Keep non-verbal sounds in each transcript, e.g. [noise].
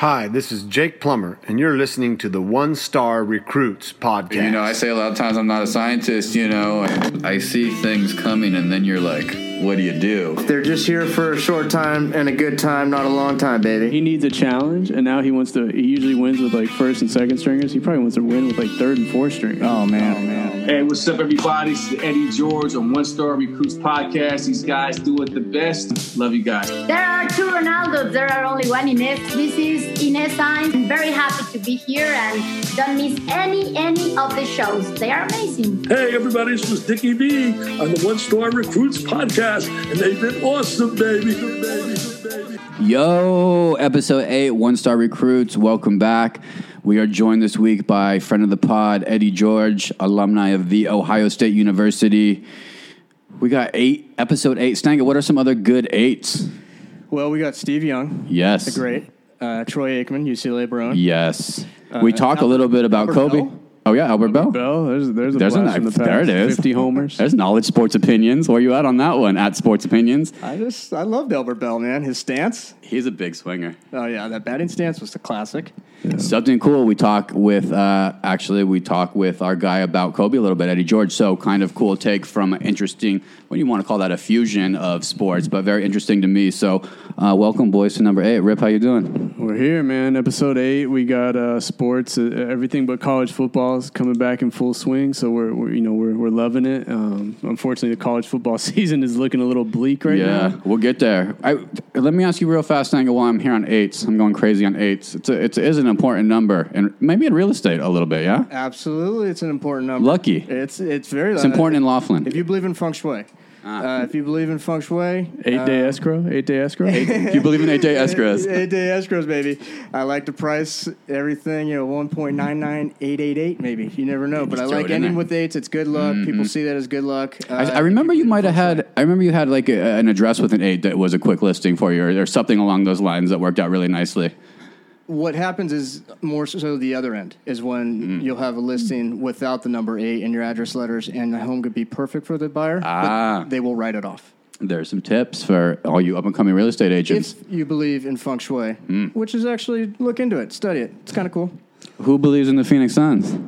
Hi, this is Jake Plummer, and you're listening to the One Star Recruits podcast. You know, I say a lot of times I'm not a scientist, you know, and I see things coming, and then you're like, what do you do? They're just here for a short time and a good time, not a long time, baby. He needs a challenge, and now he wants to. He usually wins with like first and second stringers. He probably wants to win with like third and fourth stringers. Oh man, oh, man. Hey, what's up, everybody? This is Eddie George on One Star Recruits podcast. These guys do it the best. Love you guys. There are two Ronaldos. There are only one Ines. This is Ines Sainz. I'm very happy to be here and don't miss any any of the shows. They are amazing. Hey, everybody! This was Dickie V on the One Star Recruits podcast, and they've been awesome, baby. baby. Yo, episode eight, One Star Recruits. Welcome back. We are joined this week by friend of the pod, Eddie George, alumni of the Ohio State University. We got eight, episode eight. Stanga, what are some other good eights? Well, we got Steve Young. Yes. The great. Uh, Troy Aikman, UCLA Bruin. Yes. Uh, we talked Albert, a little bit about Albert Kobe. Belle. Oh yeah, Albert, Albert Belle. Belle. There's there's a there's blast a, from the past. There it is. Fifty homers. There's knowledge sports opinions. Where you at on that one? At sports opinions. I just I loved Albert Belle, man. His stance. He's a big swinger. Oh yeah, that batting stance was the classic. Yeah. Something cool. We talk with uh, actually we talk with our guy about Kobe a little bit, Eddie George. So kind of cool take from an interesting. What do you want to call that? A fusion of sports, but very interesting to me. So uh, welcome, boys, to number eight. Rip, how you doing? We're here, man. Episode eight. We got uh, sports, uh, everything but college football is coming back in full swing. So we're, we're you know we're, we're loving it. Um, unfortunately, the college football [laughs] season is looking a little bleak right yeah, now. Yeah, we'll get there. I, let me ask you real fast, Angle. While I'm here on eights, I'm going crazy on eights. It's a, it's a, is an important number, and maybe in real estate a little bit. Yeah, absolutely, it's an important number. Lucky. It's it's very. It's important in Laughlin. If you believe in feng shui. Uh, if you believe in feng shui, eight day uh, escrow, eight day escrow. [laughs] Eight, you believe in eight day escrows? [laughs] eight day escrows, baby. I like to price everything, you know, one point nine nine eight eight eight, maybe. You never know, but I like ending with eights. It's good luck. Mm-hmm. People see that as good luck. Uh, I, I, remember you might have had. I remember you had like a, an address with an eight that was a quick listing for you, or, or something along those lines that worked out really nicely what happens is more so the other end is when mm. you'll have a listing without the number eight in your address letters, and the home could be perfect for the buyer, ah. but they will write it off. There's some tips for all you up and coming real estate agents. If you believe in feng shui, mm. which is actually look into it, study it. It's kind of cool. Who believes in the Phoenix Suns?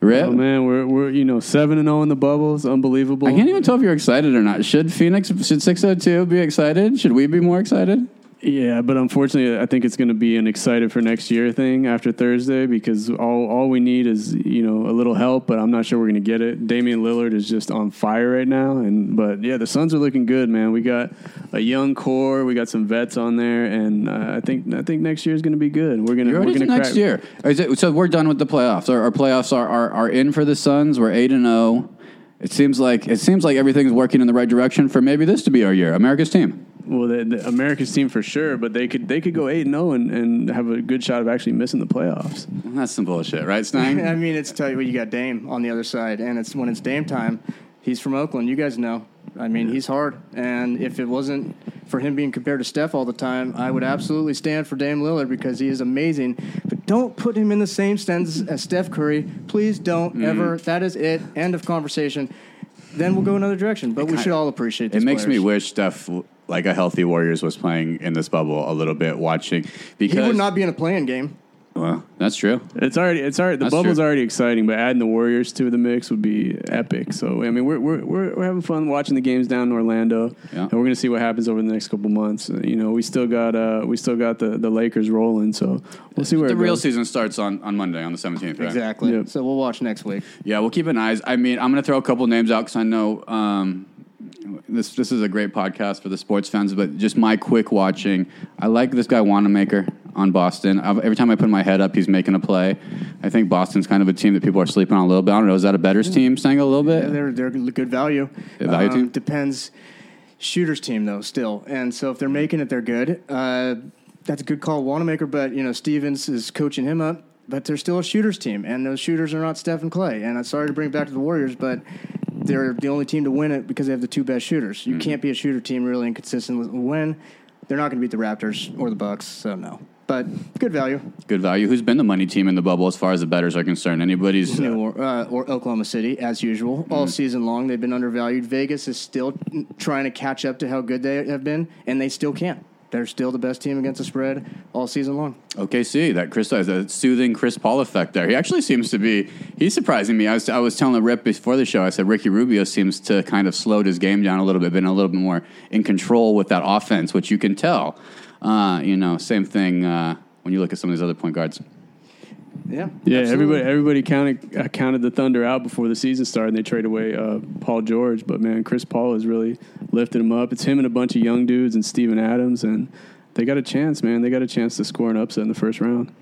Rip? Oh man, we're we're you know seven and zero oh in the bubbles, unbelievable. I can't even tell if you're excited or not. Should Phoenix should six hundred two be excited? Should we be more excited? Yeah, but unfortunately, I think it's going to be an excited for next year thing after Thursday because all all we need is you know a little help, but I'm not sure we're going to get it. Damian Lillard is just on fire right now, and but yeah, the Suns are looking good, man. We got a young core, we got some vets on there, and uh, I think I think next year is going to be good. We're gonna You're we're gonna next year. It, so we're done with the playoffs. Our, our playoffs are, are are in for the Suns. We're eight and zero. Oh. It seems like it seems like everything's working in the right direction for maybe this to be our year, America's team. Well, the, the America's team for sure, but they could they could go eight and zero oh and have a good shot of actually missing the playoffs. Well, that's some bullshit, right, [laughs] Stein? I mean, it's tell you what you got Dame on the other side, and it's when it's Dame time. He's from Oakland. You guys know. I mean, he's hard, and if it wasn't for him being compared to Steph all the time, I would absolutely stand for Dame Lillard because he is amazing. But don't put him in the same sense as Steph Curry. Please don't mm. ever. That is it. End of conversation then we'll go another direction. But we should all appreciate. It makes players. me wish Steph, like a healthy Warriors, was playing in this bubble a little bit, watching because he would not be in a playing game. Well, that's true. It's already it's already the that's bubble's true. already exciting, but adding the Warriors to the mix would be epic. So I mean, we're we're we're, we're having fun watching the games down in Orlando, yeah. and we're gonna see what happens over the next couple months. Uh, you know, we still got uh we still got the, the Lakers rolling, so we'll see where the real season starts on, on Monday on the seventeenth. Right? Exactly. Yep. So we'll watch next week. Yeah, we'll keep an eyes. I mean, I'm gonna throw a couple names out because I know. Um, this this is a great podcast for the sports fans, but just my quick watching. I like this guy Wanamaker on Boston. I've, every time I put my head up, he's making a play. I think Boston's kind of a team that people are sleeping on a little bit. I don't know. Is that a better team, Stango, a little bit? Yeah, they're they're good value. A value um, team depends. Shooters team though, still, and so if they're making it, they're good. Uh, that's a good call, Wanamaker. But you know, Stevens is coaching him up. But they're still a shooters team, and those shooters are not Steph and Klay. And I'm sorry to bring it back to the Warriors, but they're the only team to win it because they have the two best shooters. You mm can't be a shooter team really inconsistent with win. They're not going to beat the Raptors or the Bucks, so no. But good value. Good value. Who's been the money team in the bubble as far as the betters are concerned? Anybody's New or, uh, or Oklahoma City, as usual, all mm season long. They've been undervalued. Vegas is still trying to catch up to how good they have been, and they still can't. They're still the best team against the spread all season long. OKC, that Chris has a soothing Chris Paul effect there. He actually seems to be. He's surprising me. I was I was telling Rip before the show. I said Ricky Rubio seems to kind of slowed his game down a little bit, been a little bit more in control with that offense, which you can tell. Uh, you know, same thing uh, when you look at some of these other point guards. Yeah, Yeah, absolutely. everybody everybody counted uh, counted the Thunder out before the season started, and they traded away uh, Paul George. But man, Chris Paul has really lifted him up. It's him and a bunch of young dudes and Steven Adams, and they got a chance, man. They got a chance to score an upset in the first round.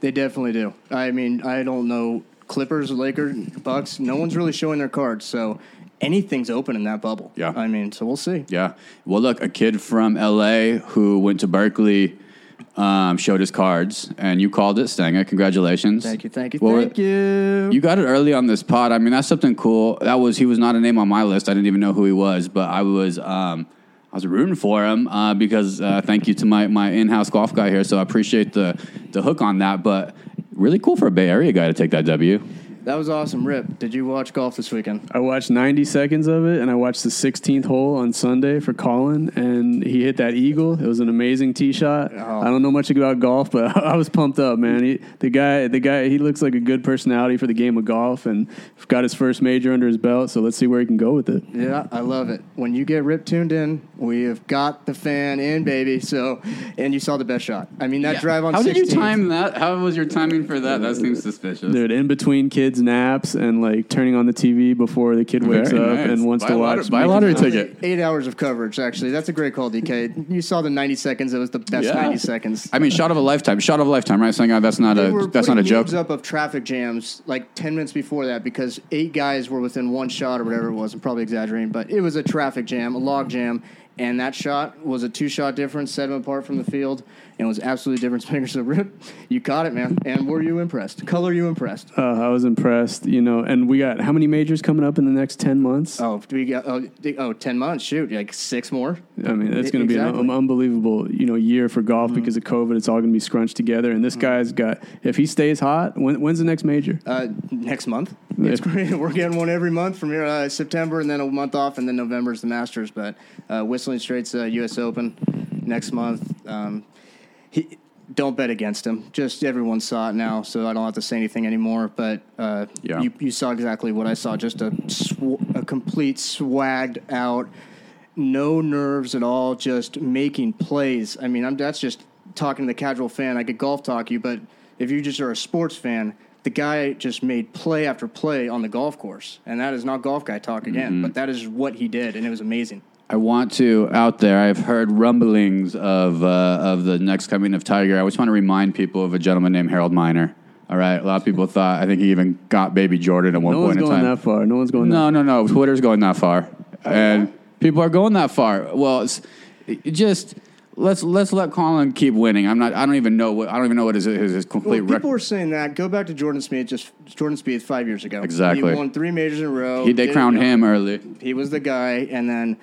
They definitely do. I mean, I don't know Clippers, Lakers, Bucks. No one's really showing their cards, so anything's open in that bubble. Yeah. I mean, so we'll see. Yeah. Well, look, a kid from LA who went to Berkeley um, showed his cards, and you called it, Stanger. Congratulations. Thank you, thank you, Well, thank you. You got it early on this pod. I mean, that's something cool. That was he was not a name on my list. I didn't even know who he was, but I was um, I was rooting for him uh, because uh, thank you to my my in house golf guy here. So I appreciate the the hook on that. But really cool for a Bay Area guy to take that W. That was awesome, Rip. Did you watch golf this weekend? I watched 90 seconds of it, and I watched the 16th hole on Sunday for Collin, and he hit that eagle. It was an amazing tee shot. Oh. I don't know much about golf, but [laughs] I was pumped up, man. He, the guy, the guy, he looks like a good personality for the game of golf, and got his first major under his belt. So let's see where he can go with it. Yeah, I love it. When you get Rip tuned in, we have got the fan in, baby. So, and you saw the best shot. I mean, that drive on. How did you time that? How was your timing for that? That seems suspicious. Dude, in between kids' naps and like turning on the TV before the kid wakes Very up nice. and wants Buy to a watch. lottery- buy a lottery ticket. Eight hours of coverage, actually. That's a great call, DK. You saw the 90 seconds. It was the best Yeah. 90 seconds. I mean, shot of a lifetime. Shot of a lifetime, right? Saying uh, that's not They a were that's not a putting joke. memes up of traffic jams like 10 minutes before that because eight guys were within one shot or whatever it was. I'm probably exaggerating, but it was a traffic jam, a log jam. And that shot was a two shot difference, set them apart from the field, and was absolutely different [laughs] fingers of rip. You caught it, man. And were you impressed? Color you impressed? Uh, I was impressed, you know. And we got how many majors coming up in the next ten months? Oh, do we got oh, oh 10 months? Shoot, like six more? I mean, it's going to be an Exactly. un- unbelievable, you know, year for golf because of COVID. It's all going to be scrunched together. And this guy's got, if he stays hot, when, when's the next major? Uh, next month. It's great. [laughs] We're getting one every month from here, uh, September, and then a month off, and then November is the Masters. But uh, Whistling Straits uh, U.S. Open next month. Um, he, don't bet against him. Just everyone saw it now, so I don't have to say anything anymore. But uh, Yeah. you, you saw exactly what I saw. Just a sw- a complete swagged out, no nerves at all, just making plays. I mean, I'm that's just talking to the casual fan. I could golf talk you, but if you just are a sports fan, the guy just made play after play on the golf course, and that is not golf guy talk again. But that is what he did, and it was amazing. I want to out there. I've heard rumblings of uh, of the next coming of Tiger. I just want to remind people of a gentleman named Harold Miner. All right, a lot of people thought. I think he even got Baby Jordan at one No one's point in going that far. No one's going No, that no, no. Twitter's going that far, and people are going that far. Well, it's it just let's let's let Collin keep winning. I'm not. I don't even know what. I don't even know what his his, his complete Well, people record. were saying that. Go back to Jordan Spieth. Just Jordan Spieth five years ago. Exactly. He won three majors in a row. He, they crowned him early. He was the guy, and then.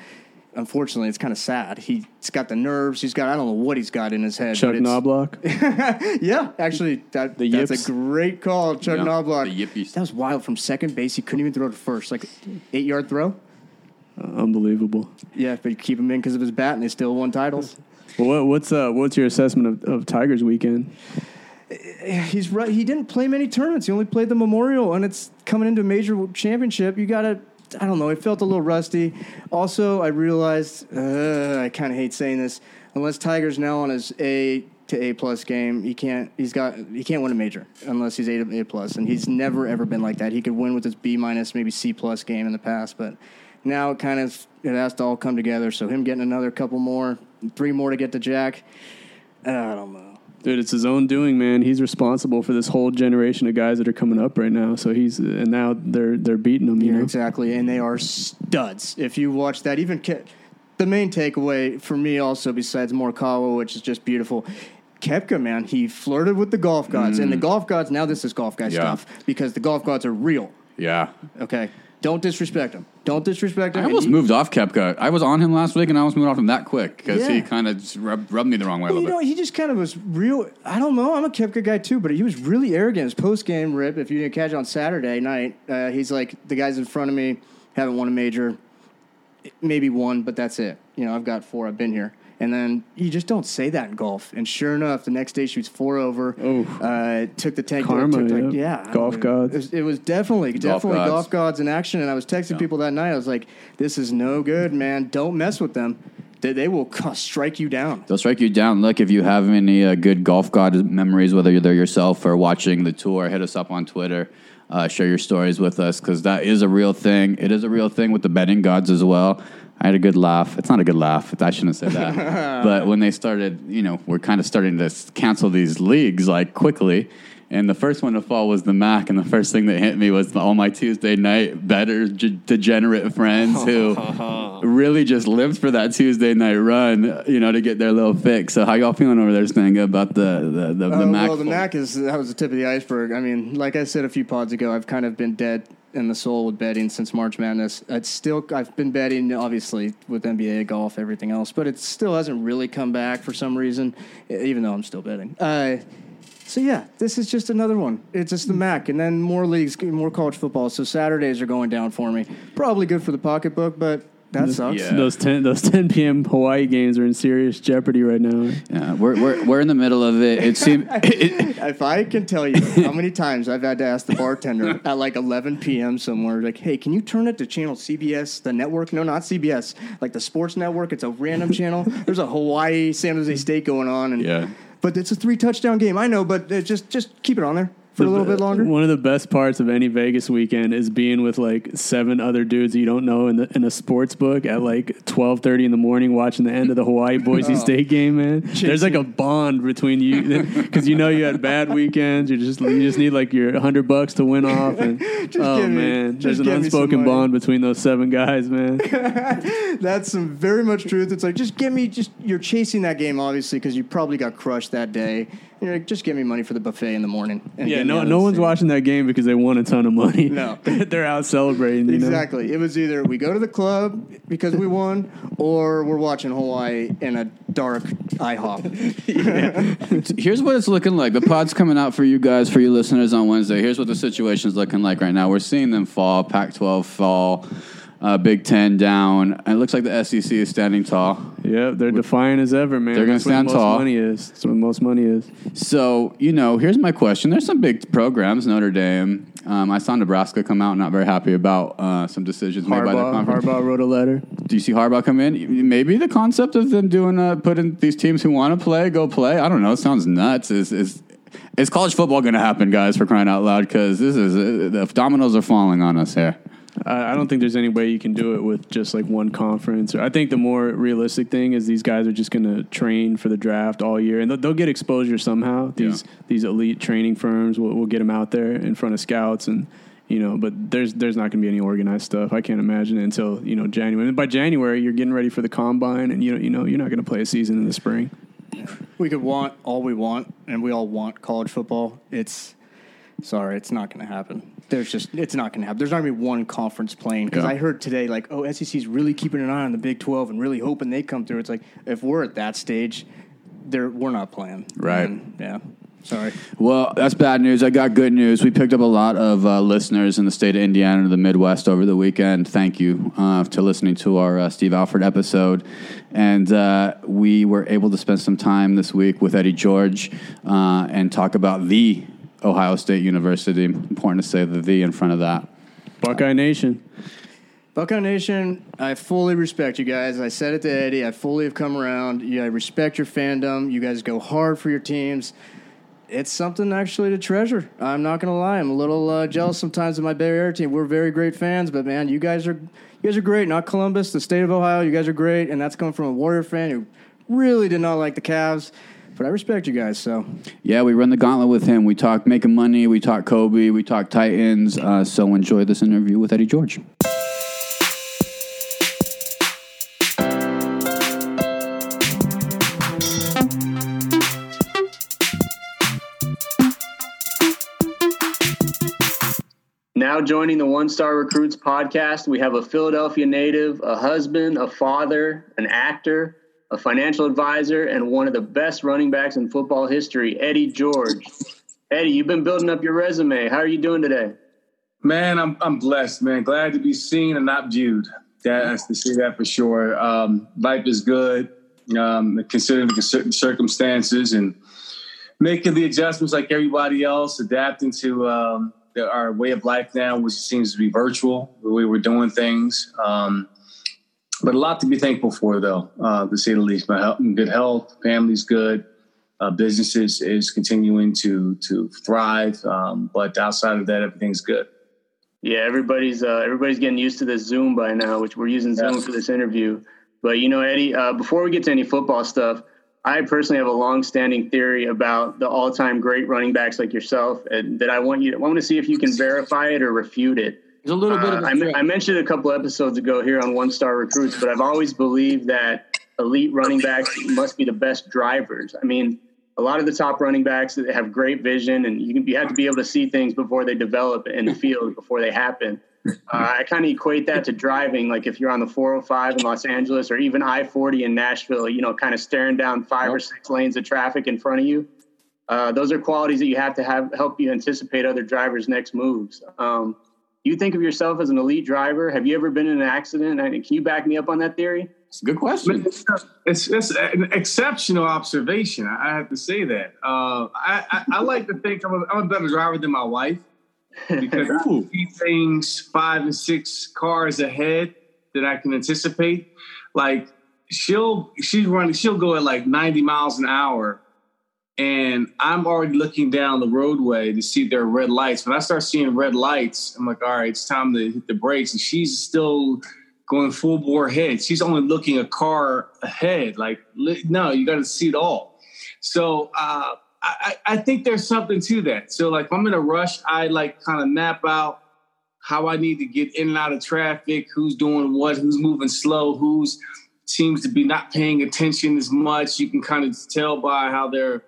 Unfortunately, it's kind of sad. He's got the nerves. He's got I don't know what he's got in his head. Chuck but it's, Knoblauch. [laughs] Yeah, actually, that, The that's yips. a great call, Chuck Yeah, Knoblauch. the yippies. That was wild from second base. He couldn't even throw to first, like eight yard throw. Unbelievable. Yeah, but you keep him in because of his bat, and they still won titles. Well, what, what's uh, what's your assessment of, of Tiger's weekend? He's right. He didn't play many tournaments. He only played the Memorial, and it's coming into a major championship. You got to. I don't know. It felt a little rusty. Also, I realized uh, I kind of hate saying this. Unless Tiger's now on his A to A plus game, he can't. He's got. He can't win a major unless he's A to A plus, and he's never ever been like that. He could win with his B minus, maybe C plus game in the past, but now it kind of it has to all come together. So him getting another couple more, three more to get to Jack. I don't know. Dude, it's his own doing, man. He's responsible for this whole generation of guys that are coming up right now. So he's and now they're they're beating him. You Yeah, know, exactly. And they are studs. If you watch that, even Ke- the main takeaway for me, also besides Morikawa, which is just beautiful. Koepka, man, he flirted with the golf gods, and the golf gods. Now this is golf guy Mm. Yeah. stuff because the golf gods are real. Yeah. Okay, don't disrespect him. Don't disrespect him. I almost moved off Koepka. I was on him last week, and I almost moved off him that quick because he kind of rubbed, rubbed me the wrong way a Well, you know, he just kind of was real. I don't know. I'm a Koepka guy too, but he was really arrogant. His post game rip. If you didn't catch it on Saturday night, uh, he's like the guys in front of me haven't won a major, maybe one, but that's it. You know, I've got four. I've been here, And then you just don't say that in golf. And sure enough, the next day she was four over. Oh. Uh, took the tank. Karma, took like, yeah. yeah. Golf I mean, gods. It was, it was definitely, definitely gods. golf gods in action. And I was texting people that night. I was like, this is no good, man. Don't mess with them. They, they will strike you down. They'll strike you down. Look, if you have any uh, good golf god memories, whether they're yourself or watching the tour, hit us up on Twitter. Uh, share your stories with us because that is a real thing. It is a real thing with the betting gods as well. I had a good laugh. It's not a good laugh. I shouldn't say that. [laughs] but when they started, you know, we're kind of starting to cancel these leagues like quickly. And the first one to fall was the MAC, and the first thing that hit me was all my Tuesday night better g- degenerate friends who [laughs] really just lived for that Tuesday night run, you know, to get their little fix. So how y'all feeling over there, Stanga, about the the, the, the Uh, MAC? well, the fall? Mac is that was the tip of the iceberg. I mean, like I said a few pods ago, I've kind of been dead in the soul with betting since March Madness. It's still I've been betting obviously with NBA, golf, everything else, but it still hasn't really come back for some reason, even though I'm still betting. Uh, so yeah, this is just another one. It's just the MAC, and then more leagues, more college football. So Saturdays are going down for me. Probably good for the pocketbook, but that sucks. Yeah. Those ten those [laughs] ten p.m. Hawaii games are in serious jeopardy right now. Yeah, we're, we're, we're in the middle of it. It seemed it, [laughs] If I can tell you how many times I've had to ask the bartender [laughs] at like 11 p.m. somewhere, like, hey, can you turn it to channel CBS, the network? No, not CBS, like the sports network. It's a random channel. There's a Hawaii San Jose State going on, and Yeah. but it's a three touchdown game. I know, but just just keep it on there for a little bit longer. One of the best parts of any Vegas weekend is being with like seven other dudes you don't know in the in a sports book at like twelve thirty in the morning, watching the end of the Hawaii [laughs] Boise oh. State game. Man, there's like a bond between you because [laughs] you know you had bad weekends. You just you just need like your hundred bucks to win off. And [laughs] oh give me- man, just there's an give me some unspoken bond between those seven guys, man. That's some very much truth. It's like just give me just you're chasing that game obviously because you probably got crushed that day. You're like, just give me money for the buffet in the morning. and Yeah, get me no out of no the one's stadium. watching that game because they won a ton of money. No. [laughs] they're out celebrating. You know? Exactly. It was either we go to the club because we won, or we're watching Hawaii in a dark IHOP. [laughs] here's what it's looking like. The pod's coming out for you guys, for you listeners on Wednesday. Here's what the situation's looking like right now. We're seeing them fall, Pac 12 fall, uh, Big Ten down. And it looks like the SEC is standing tall. Yeah, they're defiant as ever, man. They're That's the stand tall. Money is. That's where the most money is. So, you know, here's my question. There's some big programs, Notre Dame. Um, I saw Nebraska come out not very happy about uh, some decisions made by the conference. Harbaugh wrote a letter. Do you see Harbaugh come in? Maybe the concept of them doing uh, putting these teams who want to play go play. I don't know. It sounds nuts. Is is is college football going to happen, guys? For crying out loud, because this is uh, the dominoes are falling on us here. I I don't think there's any way you can do it with just like one conference. I think the more realistic thing is these guys are just going to train for the draft all year, and they'll, they'll get exposure somehow. These these elite training firms will, will get them out there in front of scouts, and you know. But there's there's not going to be any organized stuff. I can't imagine it until you know January. And by January, you're getting ready for the combine, and you know you know you're not going to play a season in the spring. we could want all we want, and we all want college football. It's sorry, it's not going to happen. There's just it's not going to happen. There's not going to be one conference playing because Yeah. I heard today like, oh, SEC's really keeping an eye on the Big Twelve and really hoping they come through. It's like if we're at that stage, there we're not playing. Right. And, yeah. Sorry. Well, that's bad news. I got good news. We picked up a lot of uh, listeners in the state of Indiana and the Midwest over the weekend. Thank you uh, to listening to our uh, Steve Alford episode. And uh, we were able to spend some time this week with Eddie George uh, and talk about the Ohio State University. Important to say the "the" in front of that. Buckeye Nation. Buckeye Nation, I fully respect you guys. I said it to Eddie. I fully have come around. Yeah, I respect your fandom. You guys go hard for your teams. It's something actually to treasure. I'm not gonna lie. I'm a little uh, jealous sometimes of my Bay Area team. We're very great fans, but man, you guys are you guys are great. Not Columbus, the state of Ohio. You guys are great, and that's coming from a Warrior fan who really did not like the Cavs. But I respect you guys. So Yeah, we run the gauntlet with him. We talk making money. We talk Kobe. We talk Titans. Uh, so enjoy this interview with Eddie George. Now joining the One Star Recruits podcast, we have a Philadelphia native, a husband, a father, an actor, a financial advisor, and one of the best running backs in football history, Eddie George. Eddie, you've been building up your resume. How are you doing today? Man, I'm I'm blessed, man. Glad to be seen and not viewed. That's to see that for sure. Um, life is good. um, considering the certain circumstances and making the adjustments like everybody else, adapting to um, our way of life now, which seems to be virtual, the way we're doing things. Um, but a lot to be thankful for, though, uh, to say the least. My health, good health, family's good, uh, businesses is continuing to to thrive. Um, but outside of that, everything's good. Yeah, everybody's uh, everybody's getting used to this Zoom by now, which we're using Zoom for this interview. But you know, Eddie, uh, before we get to any football stuff, I personally have a long-standing theory about the all-time great running backs like yourself, and that I want you. I want to see if you can verify it or refute it. There's a little bit of Uh, I. I mentioned a couple episodes ago here on One Star Recruits, but I've always believed that elite running backs must be the best drivers. I mean, a lot of the top running backs that have great vision, and you can you have to be able to see things before they develop in the field [laughs] before they happen. Uh, I kind of equate that to driving. Like if you're on the 405 in Los Angeles or even I-40 in Nashville, you know, kind of staring down five or six lanes of traffic in front of you. Uh, those are qualities that you have to have help you anticipate other drivers' next moves. Um, you think of yourself as an elite driver? Have you ever been in an accident? And Can you back me up on that theory? It's a good question. It's, it's an exceptional observation. I I have to say that. Uh, I, I, I like to think I'm a, I'm a better driver than my wife because I see things five and six cars ahead that I can anticipate. Like she'll she's running, she'll go at like 90 miles an hour, and I'm already looking down the roadway to see there are red lights. When I start seeing red lights, I'm like, all right, it's time to hit the brakes. And she's still going full bore ahead. She's only looking a car ahead. Like, no, you got to see it all. So uh, I, I I think there's something to that. So like, if I'm in a rush, I like kind of map out how I need to get in and out of traffic, who's doing what, who's moving slow, who's seems to be not paying attention as much. You can kind of tell by how they're,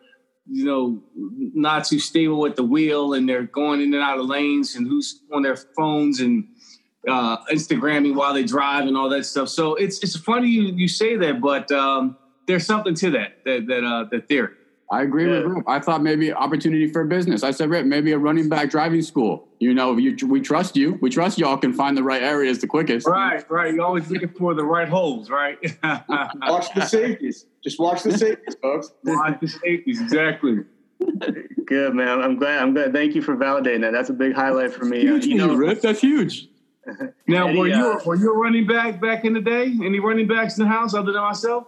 you know, not too stable with the wheel and they're going in and out of lanes and who's on their phones and uh, Instagramming while they drive and all that stuff. So it's it's funny you, you say that, but um, there's something to that that that uh, that theory. I agree with Rip. I thought maybe opportunity for business. I said, Rip, maybe a running back driving school. You know, you, we trust you. We trust y'all can find the right areas the quickest. Right, right. You're always looking for the right holes, right? [laughs] Watch the safeties. Just watch the safeties, folks. Watch the safeties, exactly. Good man. I'm glad. I'm glad. Thank you for validating that. That's a big highlight for me. Uh, Huge you for you, know, Rip. That's huge. [laughs] Now, Eddie, were you uh, were you a running back back in the day? Any running backs in the house other than myself?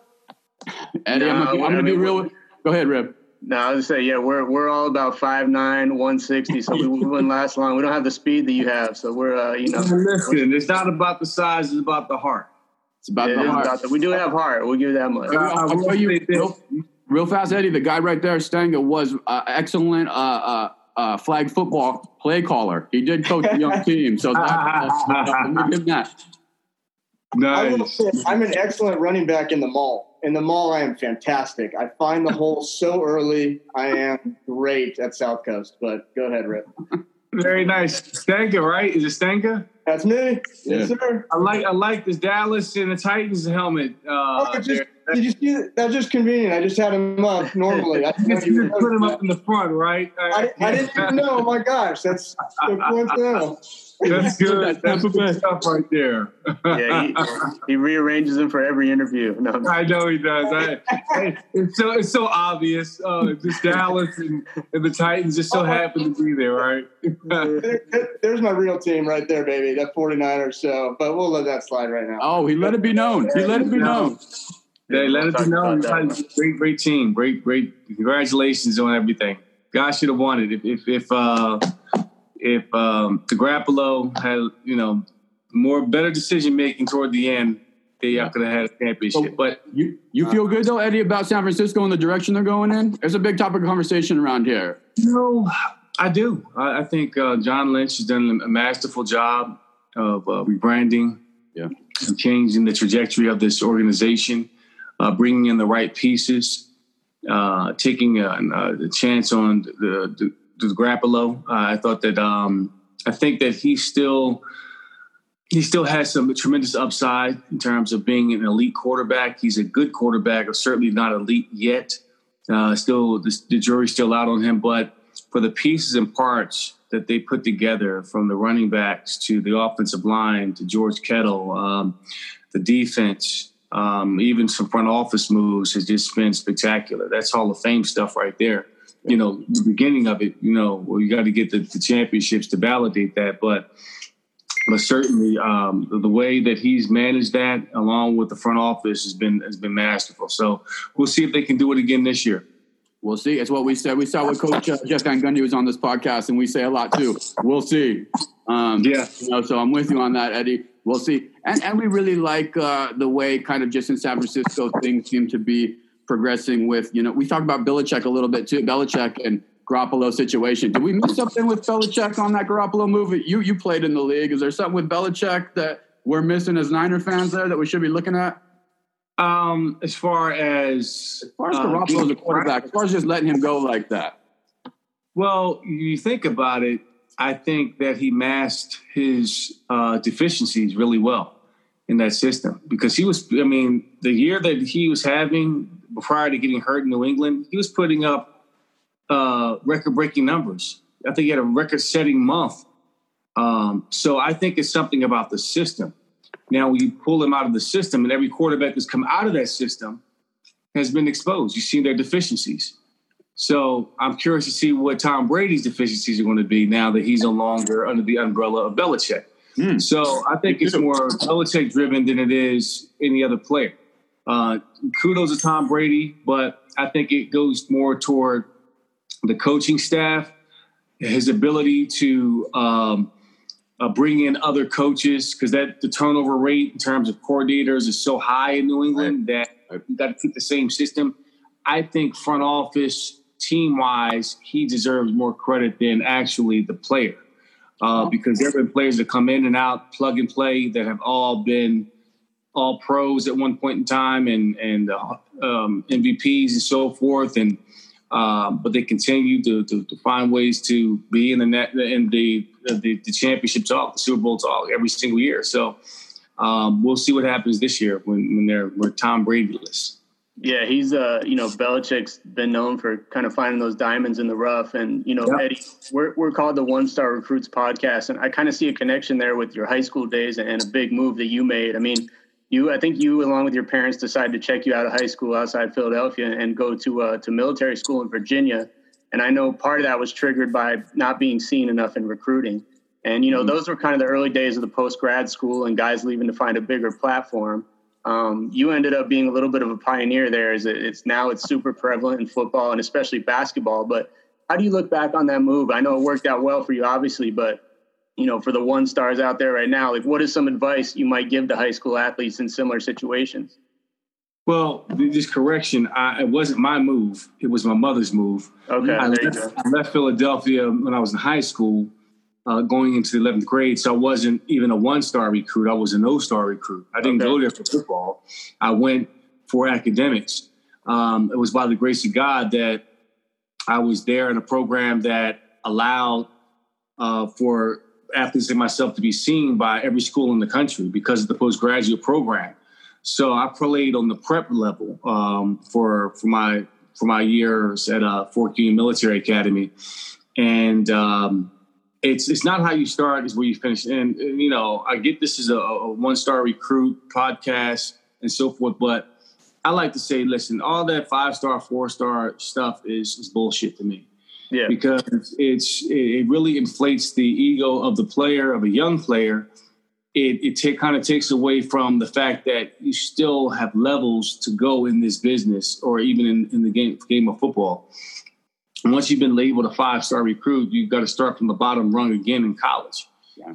Eddie, I'm, No, gonna, I'm gonna be real. With, go ahead, Rip. No, I was gonna say, yeah, we're we're all about 5'9", 160, so we, we wouldn't last long. We don't have the speed that you have, so we're uh, you know, Listen, it's not about the size; it's about the heart. It's about it the is heart. about the, we do have heart. We'll give you that much. I'll, I'll tell you real, real fast, Eddie. The guy right there, Stenger, was uh, excellent uh, uh, uh, flag football play caller. He did coach the young team, so that, [laughs] let me give him that. I will Nice. I'm an excellent running back in the mall. In the mall, I am fantastic. I find the [laughs] hole so early. I am great at South Coast. But go ahead, Rip. Very nice. Stanka, right? Is it Stanka? That's me. Yes, sir. I like I like this Dallas and the Titans helmet. Uh, Oh, just, did you see that? That's just convenient. I just had him up normally. [laughs] I, You you just put him up in the front, right? I, I didn't even know. Oh my gosh, that's so coincidental. [laughs] That's good. That's good stuff right there. Yeah, he, [laughs] he rearranges them for every interview. No, no. I know he does. I, I- it's so it's so obvious. Uh, just Dallas and, and the Titans just so happen to be there, right? [laughs] There- there- there's my real team right there, baby. That 49ers. So, but we'll let that slide right now. Oh, he let it be known. He let it be known. They let it be known. that. Great, great team. Great, great. Congratulations on everything. God should have won it. If if if uh, if um, the Garoppolo had you know more better decision making toward the end, they uh, could have had a championship. But You you feel good though, Eddie, about San Francisco and the direction they're going in? It's a big topic of conversation around here. No, I do. I, I think uh, John Lynch has done a masterful job of uh, rebranding, Yeah. and changing the trajectory of this organization, uh, bringing in the right pieces, uh, taking a, a chance on the the, the Grappolo. Uh, I thought that um, I think that he still he still has some tremendous upside in terms of being an elite quarterback. He's a good quarterback, or certainly not elite yet. Uh, still, the, the jury's still out on him, but for the pieces and parts that they put together, from the running backs to the offensive line to George Kittle, um, the defense, um, even some front office moves has just been spectacular. That's Hall of Fame stuff right there. You know, the beginning of it, you know, well, you got to get the, the championships to validate that, but but certainly um, the, the way that he's managed that, along with the front office, has been has been masterful. So we'll see if they can do it again this year. We'll see. It's what we said. We saw what Coach uh, Jeff Van Gundy was on this podcast, and we say a lot too. We'll see. Um, Yeah. You know, so I'm with you on that, Eddie. We'll see. And and we really like uh, the way kind of just in San Francisco things seem to be progressing with, you know, we talked about Belichick a little bit too, Belichick and Garoppolo situation. Did we miss something with Belichick on that Garoppolo move? You you played in the league. Is there something with Belichick that we're missing as Niner fans there that we should be looking at? Um, as far as As far as uh, Garoppolo as a quarterback, as far as just letting him go like that. Well, you think about it, I think that he masked his uh, deficiencies really well in that system because he was, I mean, the year that he was having prior to getting hurt in New England, he was putting up uh, record breaking numbers. I think he had a record setting month. Um, so I think it's something about the system. Now, when you pull him out of the system, and every quarterback that's come out of that system has been exposed, you've seen their deficiencies. So I'm curious to see what Tom Brady's deficiencies are going to be now that he's no longer under the umbrella of Belichick. So I think it's more Belichick driven than it is any other player. Uh, kudos to Tom Brady, but I think it goes more toward the coaching staff, his ability to um, uh, bring in other coaches because that the turnover rate in terms of coordinators is so high in New England that you got to keep the same system. I think front office, team wise, he deserves more credit than actually the player. Uh, because there have been players that come in and out, plug and play, that have all been all pros at one point in time and and uh, um, MVPs and so forth, and um, but they continue to, to, to find ways to be in the net in the the, the championship talk, the Super Bowl talk every single year. So um, we'll see what happens this year when when they're we're Tom Brady-less. Yeah, he's uh, you know, Belichick's been known for kind of finding those diamonds in the rough, and you know, Yeah. Eddie, we're we're called the One Star Recruits Podcast, and I kind of see a connection there with your high school days and a big move that you made. I mean, you, I think you, along with your parents, decided to check you out of high school outside Philadelphia and go to uh, to military school in Virginia, and I know part of that was triggered by not being seen enough in recruiting, and you know, those were kind of the early days of the post grad school and guys leaving to find a bigger platform um, you ended up being a little bit of a pioneer there. Is it, it's now it's super prevalent in football and especially basketball. But how do you look back on that move? I know it worked out well for you, obviously, but you know, for the one stars out there right now, like what is some advice you might give to high school athletes in similar situations? Well, just correction. I, it wasn't my move. It was my mother's move. Okay, I, left. I left Philadelphia when I was in high school, uh, going into the 11th grade. So I wasn't even a one star recruit. I was a no star recruit. I didn't Okay. go there for football. I went for academics. Um, it was by the grace of God that I was there in a program that allowed uh, for athletes like myself to be seen by every school in the country because of the postgraduate program. So I played on the prep level um, for for my for my years at uh, Fork Union Military Academy, and um, it's it's not how you start; is where you finish. And, and, you know, I get this is a, a one star recruit podcast and so forth, but I like to say, listen, all that five star, four star stuff is is bullshit to me Yeah, because it's it really inflates the ego of the player of a young player. It it take, kind of takes away from the fact that you still have levels to go in this business or even in, in the game game of football. And once you've been labeled a five star recruit, you've got to start from the bottom rung again in college.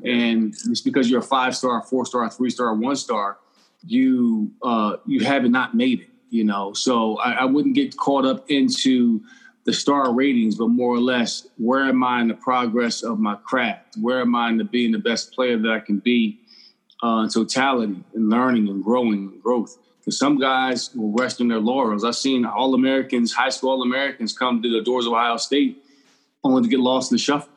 And it's because you're a five star, four star, three star, one star, you uh, you haven't not made it. You know, so I, I wouldn't get caught up into the star ratings, but more or less, where am I in the progress of my craft? Where am I in the being the best player that I can be uh, in totality and learning and growing and growth? Because some guys will rest in their laurels. I've seen All Americans, high school All Americans come to the doors of Ohio State only to get lost in the shuffle.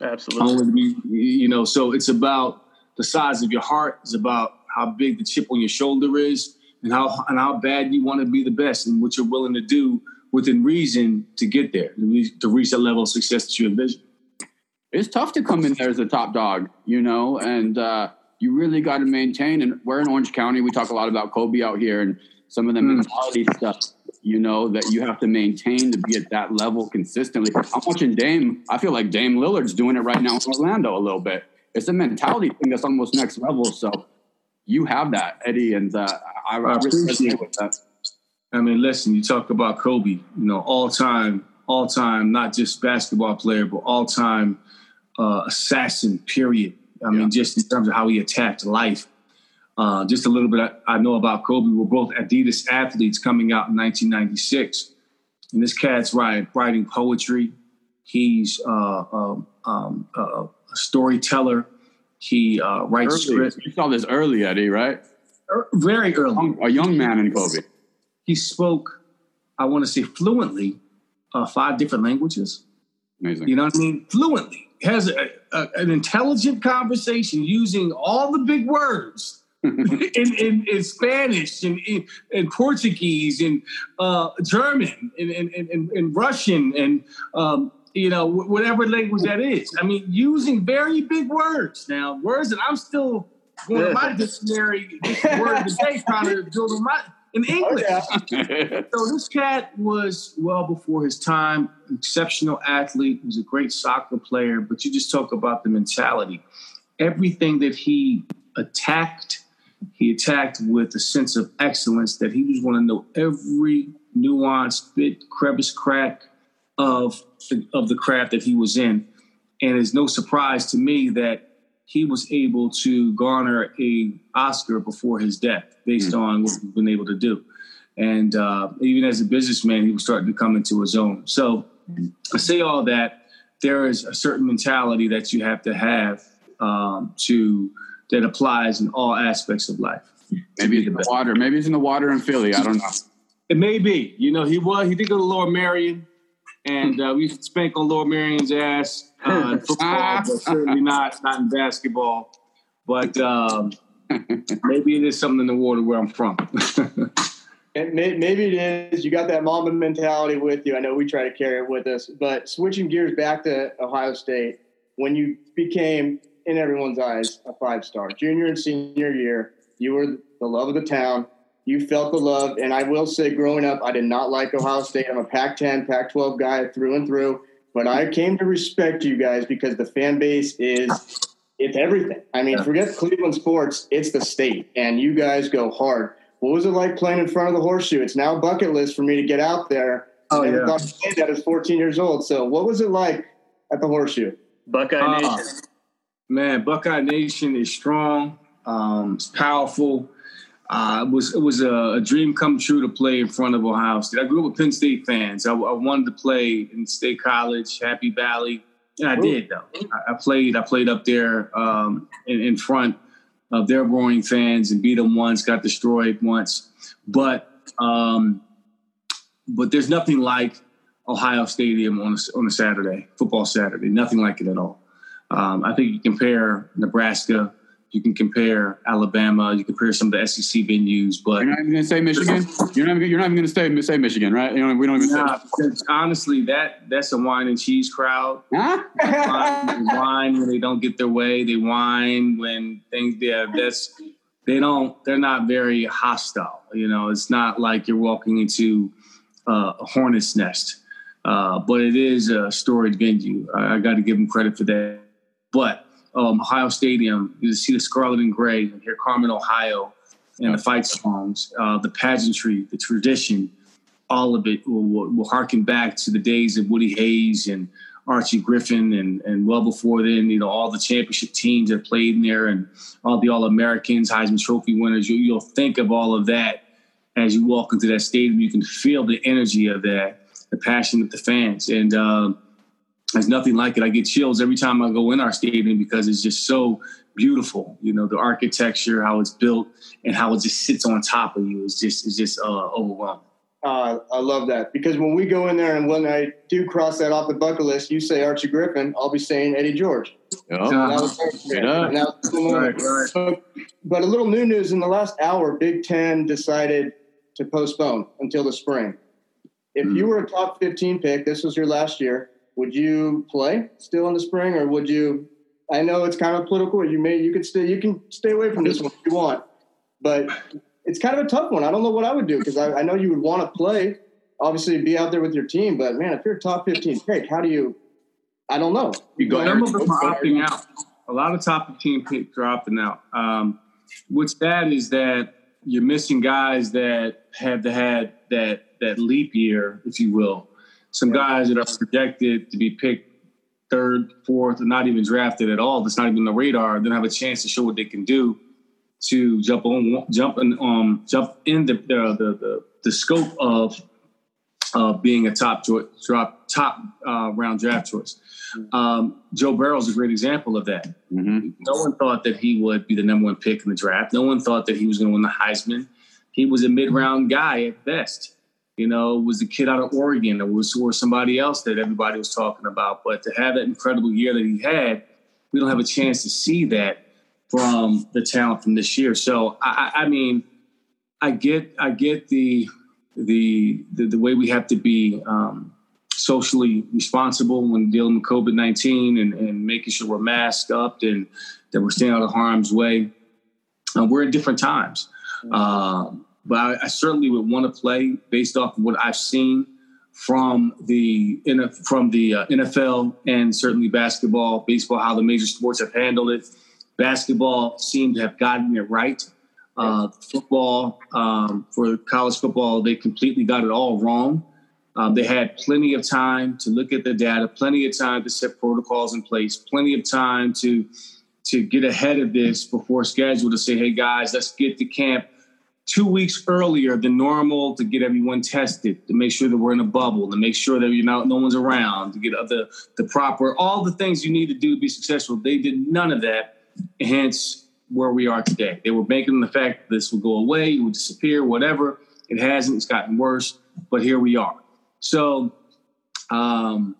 absolutely. Only to be, you know, so it's about the size of your heart. It's about how big the chip on your shoulder is and how and how bad you want to be the best and what you're willing to do within reason to get there, to reach, that level of success that you envision. it's tough to come in there as a top dog, you know, and uh, you really got to maintain. And we're in Orange County. We talk a lot about Kobe out here and some of the mentality stuff. You know that you have to maintain to be at that level consistently. I'm watching Dame. I feel like Dame Lillard's doing it right now in Orlando a little bit. It's a mentality thing that's almost next level. So you have that, Eddie, and uh, I, I really appreciate with that. I mean, listen, you talk about Kobe, you know, all time, all time, not just basketball player, but all time uh, assassin, period. I mean, just in terms of how he attacked life. Uh, just a little bit I, I know about Kobe. We're both Adidas athletes coming out in 1996. And this cat's writing, writing poetry. He's uh, um, um, uh, a storyteller. He uh, writes Early. scripts You saw this early, Eddie, right? er, very early. A young man in Kobe. He spoke, I want to say fluently, uh, five different languages. Amazing. You know what I mean? Fluently. Has a, a, an intelligent conversation using all the big words [laughs] in, in, in Spanish and in, in Portuguese and uh, German and, and, and, Russian and um, you know whatever language that is. I mean, using very big words now, words that I'm still going to my [laughs] dictionary word of the day trying to build my in oh, English. [laughs] So this cat was well before his time, exceptional athlete, was a great soccer player, but you just talk about the mentality. Everything that he attacked, he attacked with a sense of excellence that he was want to know every nuance, bit, crevice, crack of the, of the craft that he was in. And it's no surprise to me that he was able to garner a Oscar before his death based on what he's been able to do. And uh, even as a businessman, he was starting to come into his own. So I say all that there is a certain mentality that you have to have um, to that applies in all aspects of life. Maybe it's in the water. Maybe it's in the water in Philly. I don't know. It may be. You know, he was. He did go to Lower Merion, and uh, we used to spank on Lower Merion's ass uh, in [laughs] football, but certainly not not in basketball. But um, [laughs] maybe it is something in the water where I'm from. And may, maybe it is. You got that Mamba mentality with you. I know we try to carry it with us. But switching gears back to Ohio State, when you became, in everyone's eyes, a five star, junior and senior year, you were the love of the town. You felt the love. And I will say, growing up, I did not like Ohio State. I'm a Pac 10, Pac 12 guy through and through. But I came to respect you guys because the fan base is. It's everything. I mean, forget Cleveland sports. It's the state, and you guys go hard. What was it like playing in front of the horseshoe? It's now bucket list for me to get out there. Oh, I never yeah. thought to say that as 14 years old. So, what was it like at the horseshoe? Buckeye Ah, Nation. man, Buckeye Nation is strong. Um, it's powerful. Uh, it was it was a, a dream come true to play in front of Ohio State. I grew up with Penn State fans. I, I wanted to play in State College, Happy Valley, and I did though. I, I played. I played up there um, in, in front of their roaring fans and beat them once. Got destroyed once, but um, but there's nothing like Ohio Stadium on a, on a Saturday, football Saturday. Nothing like it at all. Um, I think you compare Nebraska, you can compare Alabama, you compare some of the SEC venues, but You're not even going to say Michigan. You're not. Even, you're not even going to say say Michigan, right? You know, we don't even Nah, say. honestly, that that's a wine and cheese crowd. Huh? whine, they whine when they don't get their way. They whine when things. Yeah, that's they don't. They're not very hostile. You know, it's not like you're walking into uh, a hornet's nest. Uh, but it is a storied venue. I, I got to give them credit for that. But um, Ohio Stadium, you see the scarlet and gray, and hear Carmen, Ohio, and the fight songs, uh, the pageantry, the tradition, all of it will, will, will harken back to the days of Woody Hayes and Archie Griffin, and, and well before then, you know, all the championship teams that played in there and all the All Americans, Heisman Trophy winners. You, you'll think of all of that as you walk into that stadium. You can feel the energy of that, the passion of the fans. And um, there's nothing like it. I get chills every time I go in our stadium because it's just so beautiful. You know, the architecture, how it's built, and how it just sits on top of you is just is just uh, overwhelming. Uh, I love that because when we go in there and when I do cross that off the bucket list, you say Archie Griffin, I'll be saying Eddie George. Yep. And that was- Straight up. and that was the moment. But, but a little new news in the last hour, Big Ten decided to postpone until the spring. If you were a top 15 pick, this was your last year, would you play still in the spring or would you I know it's kind of political. You may you could stay you can stay away from this one if you want, but it's kind of a tough one. I don't know what I would do because I, I know you would want to play, obviously be out there with your team. But man, if you're a top 15 pick, how do you? I don't know. You go. Some of them are opting out. A lot of top 15 picks are opting out. Um, what's bad is that you're missing guys that have had that that leap year, if you will. Some guys that are projected to be picked third, fourth, or not even drafted at all. That's not even on the radar. Then have a chance to show what they can do to jump on, jump in, um, jump in the the the, the, scope of uh, being a top drop top uh, round draft choice. Um, Joe is a great example of that. Mm-hmm. No one thought that he would be the number one pick in the draft. No one thought that he was going to win the Heisman. He was a mid round guy at best. You know, was a kid out of Oregon or was or somebody else that everybody was talking about. But to have that incredible year that he had, we don't have a chance to see that from the talent from this year. So I, I mean, I get I get the the the, the way we have to be um, socially responsible when dealing with COVID nineteen and, and making sure we're masked up and that we're staying out of harm's way. Uh, we're in different times. Um, but I, I, certainly would want to play based off of what I've seen from the from the uh, NFL and certainly basketball, baseball, how the major sports have handled it. Basketball seemed to have gotten it right. Uh, football, um, for college football, they completely got it all wrong. Um, they had plenty of time to look at the data, plenty of time to set protocols in place, plenty of time to to get ahead of this before schedule to say, "Hey guys, let's get to camp two weeks earlier than normal to get everyone tested, to make sure that we're in a bubble, to make sure that you know no one's around, to get the the proper all the things you need to do to be successful. They did none of that, hence where we are today. They were banking on the fact that this will go away, it will disappear, whatever. It hasn't. It's gotten worse, but here we are. So um,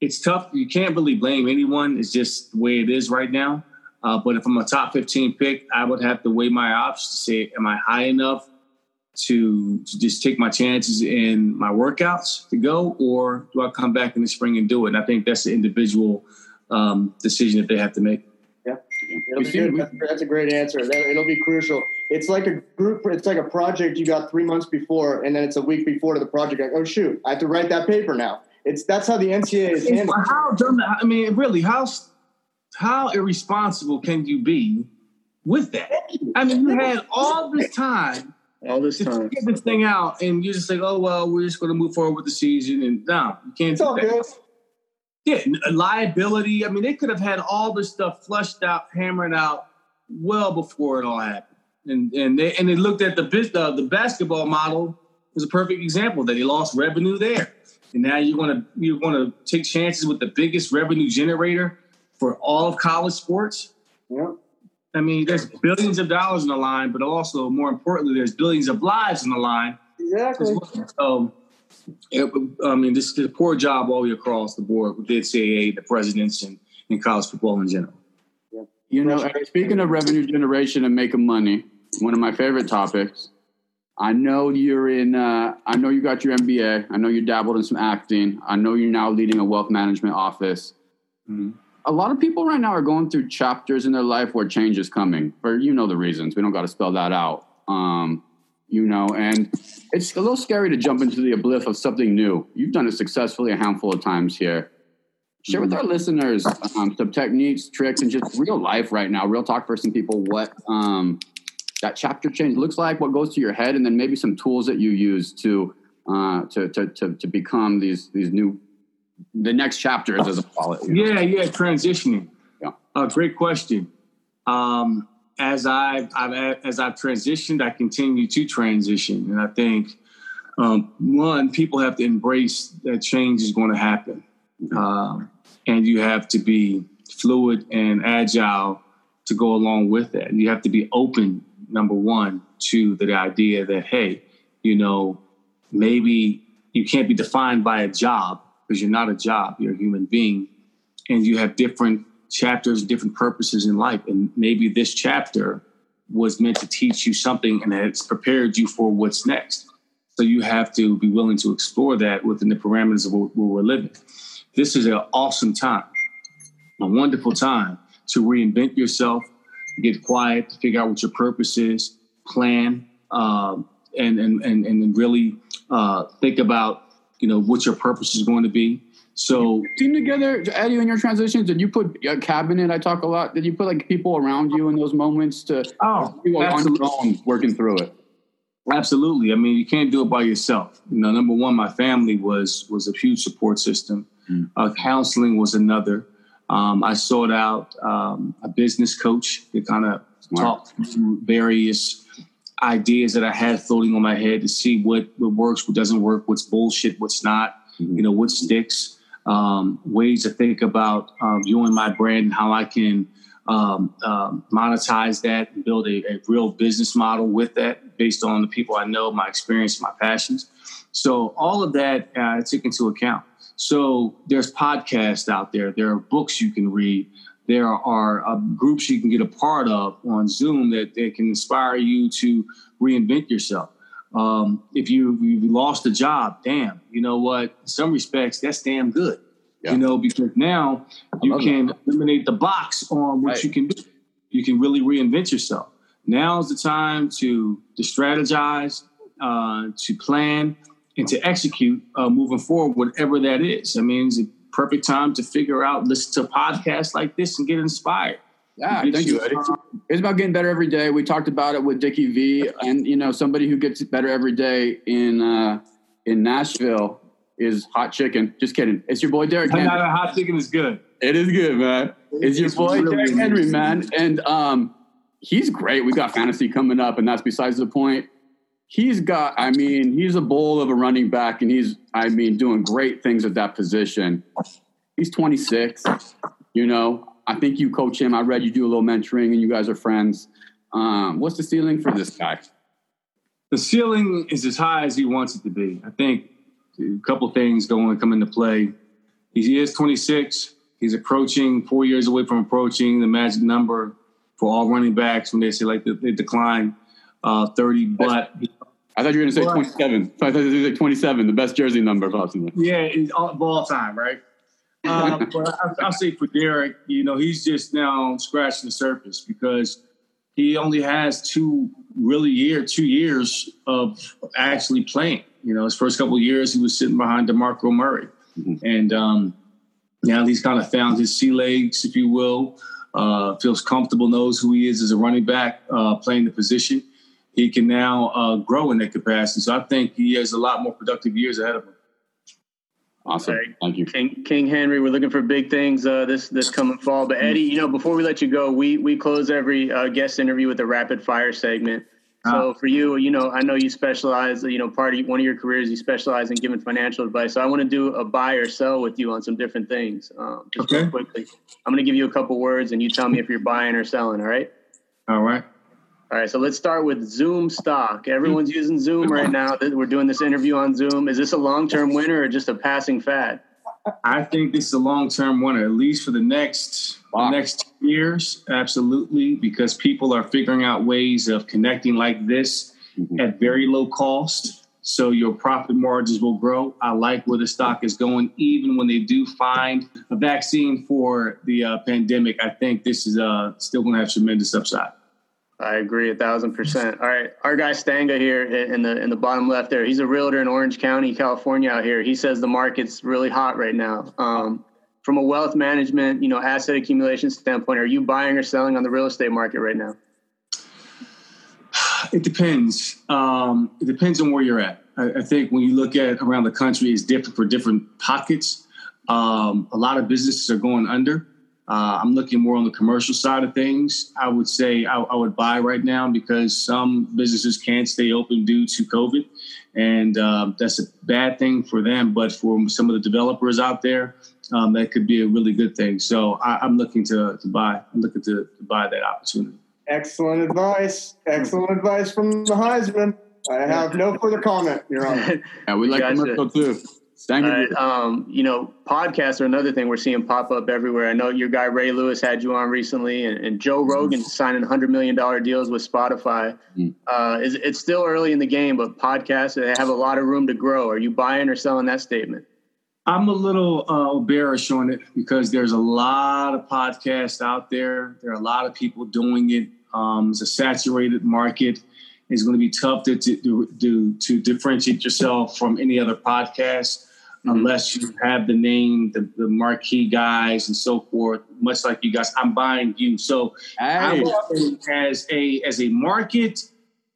it's tough. You can't really blame anyone. It's just the way it is right now. Uh, but if I'm a top 15 pick, I would have to weigh my options to say, am I high enough to, to just take my chances in my workouts to go, or do I come back in the spring and do it? And I think that's the individual um, decision that they have to make. Yeah, that's, a great answer. It'll be crucial. It's like a group. It's like a project you got three months before, and then it's a week before to the project. Like, oh shoot, I have to write that paper now. It's that's how the NCAA is handled. How dumb? I mean, really, how how irresponsible can you be with that? I mean, you had all this time, all this time, get this thing out, and you just like, oh well, we're just going to move forward with the season, and no, you can't it's do that. Good. Yeah, liability. I mean, they could have had all this stuff flushed out, hammered out, well before it all happened. And and they and they looked at the uh, the basketball model was a perfect example that they lost revenue there. And now you're gonna you're gonna take chances with the biggest revenue generator for all of college sports. Yeah. I mean, there's billions of dollars in the line, but also more importantly, there's billions of lives in the line. Exactly. So, it, I mean, this is a poor job all the way across the board with the NCAA, the presidents, and, and college football in general. Yeah. You know, speaking of revenue generation and making money, one of my favorite topics. I know you're in. Uh, I know you got your MBA. I know you dabbled in some acting. I know you're now leading a wealth management office. Mm-hmm a lot of people right now are going through chapters in their life where change is coming for you know the reasons. We don't got to spell that out um, you know and it's a little scary to jump into the oblivion of something new. You've done it successfully a handful of times here. Share with our listeners um, some techniques tricks and just real life right now real talk person people what um, that chapter change looks like what goes to your head and then maybe some tools that you use to uh, to, to, to, to become these these new the next chapters, as I call it. You know? Yeah, yeah, transitioning. Yeah, uh, great question. Um, as I've, I've as I've transitioned, I continue to transition, and I think um, one, people have to embrace that change is going to happen, um, and you have to be fluid and agile to go along with that. You have to be open, number one, to the idea that hey, you know, maybe you can't be defined by a job because you're not a job, you're a human being, and you have different chapters, different purposes in life. And maybe this chapter was meant to teach you something and it's prepared you for what's next. So you have to be willing to explore that within the parameters of where we're living. This is an awesome time, a wonderful time to reinvent yourself, get quiet, figure out what your purpose is, plan, um, and, and and and really uh, think about you know what your purpose is going to be. So team together, Eddie, in your transitions, did you put a cabinet? I talk a lot. Did you put like people around you in those moments to oh, you on absolutely. your own working through it? Absolutely. I mean, you can't do it by yourself. You know, number one, my family was was a huge support system. Uh, counseling was another. Um, I sought out um, a business coach to kind of talk through various ideas that I had floating on my head to see what, what works, what doesn't work, what's bullshit, what's not, you know, what sticks, um, ways to think about um, and my brand and how I can um, um, monetize that and build a, a real business model with that based on the people I know, my experience, my passions. So all of that uh, I took into account. So there's podcasts out there. There are books you can read. There are uh, groups you can get a part of on Zoom that, that can inspire you to reinvent yourself. Um, if you you lost a job, damn, you know what? In some respects, that's damn good. You know, because now you can eliminate the box on what Right. you can do. You can really reinvent yourself. Now is the time to to strategize, uh, to plan, and to execute uh, moving forward, whatever that is. I mean, perfect time to figure out, listen to podcasts like this and get inspired. Yeah, thank you, Eddie. It's about getting better every day. We talked about it with Dickie V, and you know, somebody who gets better every day in uh, in Nashville is hot chicken. Just kidding. It's your boy Derrick Not a hot chicken is good. It is good, man. It's your boy really Derrick. Henry, man, and um, he's great. We got fantasy coming up, and that's besides the point. He's got, I mean, he's a bull of a running back, and he's, I mean, doing great things at that position. He's 26. You know, I think you coach him. I read you do a little mentoring, and you guys are friends. Um, what's the ceiling for this guy? the ceiling is as high as he wants it to be. I think a couple things going to come into play. He is 26. He's approaching four years away from approaching the magic number for all running backs when they say like they, decline uh, 30. But I thought you were going to say Well, 27. I thought you were going to say 27, the best jersey number possibly. yeah, all, of all time, right? Uh, [laughs] but I, I'll say for Derrick, you know, he's just now scratching the surface because he only has two really year, two years of actually playing. You know, his first couple of years, he was sitting behind DeMarco Murray. And um, now he's kind of found his sea legs, if you will, uh, feels comfortable, knows who he is as a running back, uh, playing the position. He can now uh, grow in that capacity. So I think he has a lot more productive years ahead of him. Awesome. Right. Thank you. King, King Henry, we're looking for big things uh, this this coming fall. But Eddie, you know, before we let you go, we we close every uh, guest interview with a rapid fire segment. So for you, you know, I know you specialize. You know, part of one of your careers, you specialize in giving financial advice. So I want to do a buy or sell with you on some different things. Um, just real Okay. quickly, I'm going to give you a couple words, and you tell me if you're buying or selling. All right. All right. All right, so let's start with Zoom stock. Everyone's using Zoom right now. We're doing this interview on Zoom. Is this a long-term winner or just a passing fad? I think this is a long term winner, at least for the next Wow. next two years. Absolutely, because people are figuring out ways of connecting like this at very low cost. So your profit margins will grow. I like where the stock is going, even when they do find a vaccine for the uh, pandemic. I think this is uh, still going to have tremendous upside. I agree a thousand percent. All right, our guy Stanga here in the in the bottom left there. He's a realtor in Orange County, California. Out here, he says the market's really hot right now. Um, from a wealth management, you know, asset accumulation standpoint, are you buying or selling on the real estate market right now? It depends. Um, it depends on where you're at. I, I think when you look at around the country, it's different for different pockets. Um, a lot of businesses are going under. Uh, I'm looking more on the commercial side of things. I would say I, I would buy right now because some businesses can't stay open due to COVID, and um, that's a bad thing for them. But for some of the developers out there, um, that could be a really good thing. So I, I'm looking to, to buy. I'm looking to, to buy that opportunity. Excellent advice. Excellent advice from the Heisman. I have no further comment, Your Honor. [laughs] Yeah, we like Gotcha. commercial too. Thank All you. right, um, you know, podcasts are another thing we're seeing pop up everywhere. I know your guy Ray Lewis had you on recently, and, and Joe Rogan signing hundred million dollar deals with Spotify. Mm. Uh, is it's still early in the game, but podcasts they have a lot of room to grow. Are you buying or selling that statement? I'm a little uh, bearish on it because there's a lot of podcasts out there. There are a lot of people doing it. Um, it's a saturated market. It's going to be tough to to, to, to differentiate yourself from any other podcast Mm-hmm. unless you have the name, the, the marquee guys, and so forth. Much like you guys, I'm buying you. So Hey. As a as a market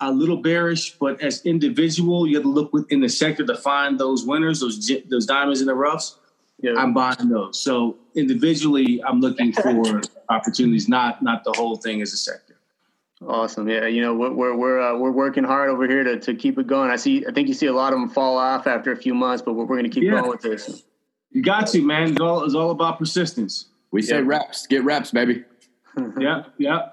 a little bearish, but as individual, you have to look within the sector to find those winners, those those diamonds in the roughs. Yeah. I'm buying those. So individually, I'm looking [laughs] for opportunities, not not the whole thing as a sector. Awesome. Yeah, you know we're we're we're, uh, we're working hard over here to, to keep it going. I see. I think you see a lot of them fall off after a few months, but we're, we're going to keep Yeah. going with this. You got to man. It's all it's all about persistence. We say Yeah. reps, get reps, baby. [laughs] Yeah, yeah.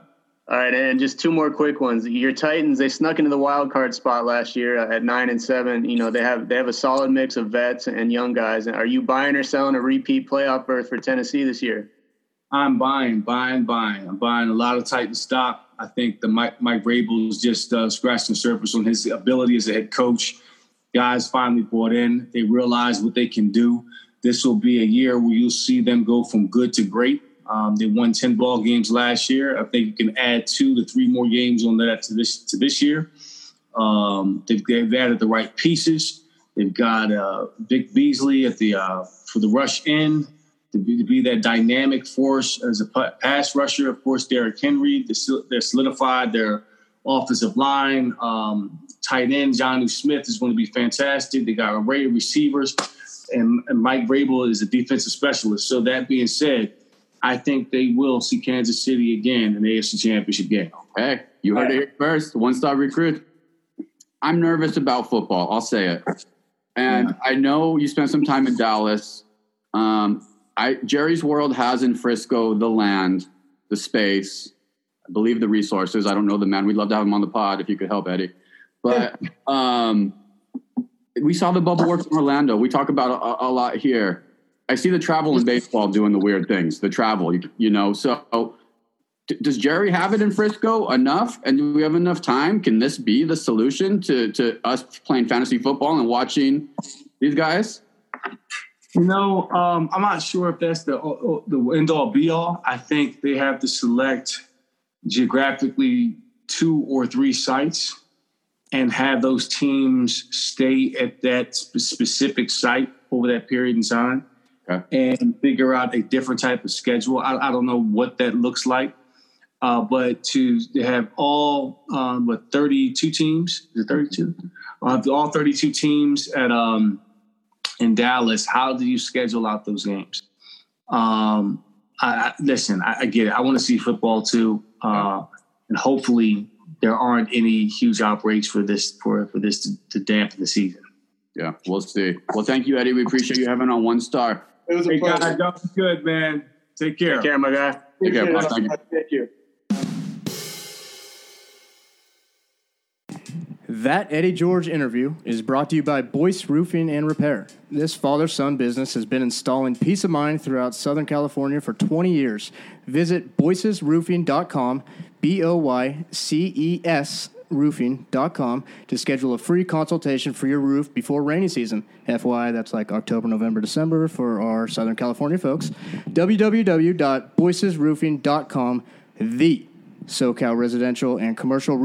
All right, and just two more quick ones. Your Titans they snuck into the wild card spot last year at nine and seven. You know they have they have a solid mix of vets and young guys. Are you buying or selling a repeat playoff berth for Tennessee this year? I'm buying, buying, buying. I'm buying a lot of Titan stock. I think the Mike Mike Vrabel is just uh, scratching the surface on his ability as a head coach. Guys finally bought in. They realize what they can do. This will be a year where you'll see them go from good to great. Um, they won ten ball games last year. I think you can add two to three more games on that to this to this year. Um, they've, they've added the right pieces. They've got uh, Vic Beasley at the uh, for the rush end to be, to be that dynamic force as a pa- pass rusher. Of course, Derrick Henry. They're sol- they're solidified their offensive line. Um, tight end Jonnu Smith is going to be fantastic. They got a array of receivers, and, and Mike Vrabel is a defensive specialist. So that being said, I think they will see Kansas City again in the AFC Championship game. Hey, you heard it here first. One star recruit. I'm nervous about football. I'll say it. And I know you spent some time in Dallas. Um, I Jerry's World has in Frisco the land, the space, I believe the resources. I don't know the man. We'd love to have him on the pod if you could help, Eddie. But [laughs] um, we saw the bubble works in Orlando. We talk about a, a lot here. I see the travel in baseball doing the weird things. The travel, you, you know. So D- does Jerry have it in Frisco enough? And do we have enough time? Can this be the solution to, to us playing fantasy football and watching these guys? You know, um, I'm not sure if that's the the end all be all. I think they have to select geographically two or three sites and have those teams stay at that specific site over that period in time Okay. and figure out a different type of schedule. I, I don't know what that looks like, uh, but to have all um, what 32 teams, is it 32? Uh, all 32 teams at um, in Dallas. How do you schedule out those games? Um, I, I, listen, I, I get it. I want to see football too, uh, and hopefully there aren't any huge outbreaks for this for for this to, to dampen the season. Yeah, we'll see. Well, thank you, Eddie. We appreciate you having on one star. It was a Hey pleasure. guys, that was good, man. Take care. Take care, my guy. Take care, Appreciate Thank you. That Eddie George interview is brought to you by Boyce Roofing and Repair. This father son business has been installing peace of mind throughout Southern California for 20 years. Visit boycesroofing.com, B O Y C E S roofing.com to schedule a free consultation for your roof before rainy season. FYI, that's like October, November, December for our Southern California folks. www.boycesroofing.com, the SoCal residential and commercial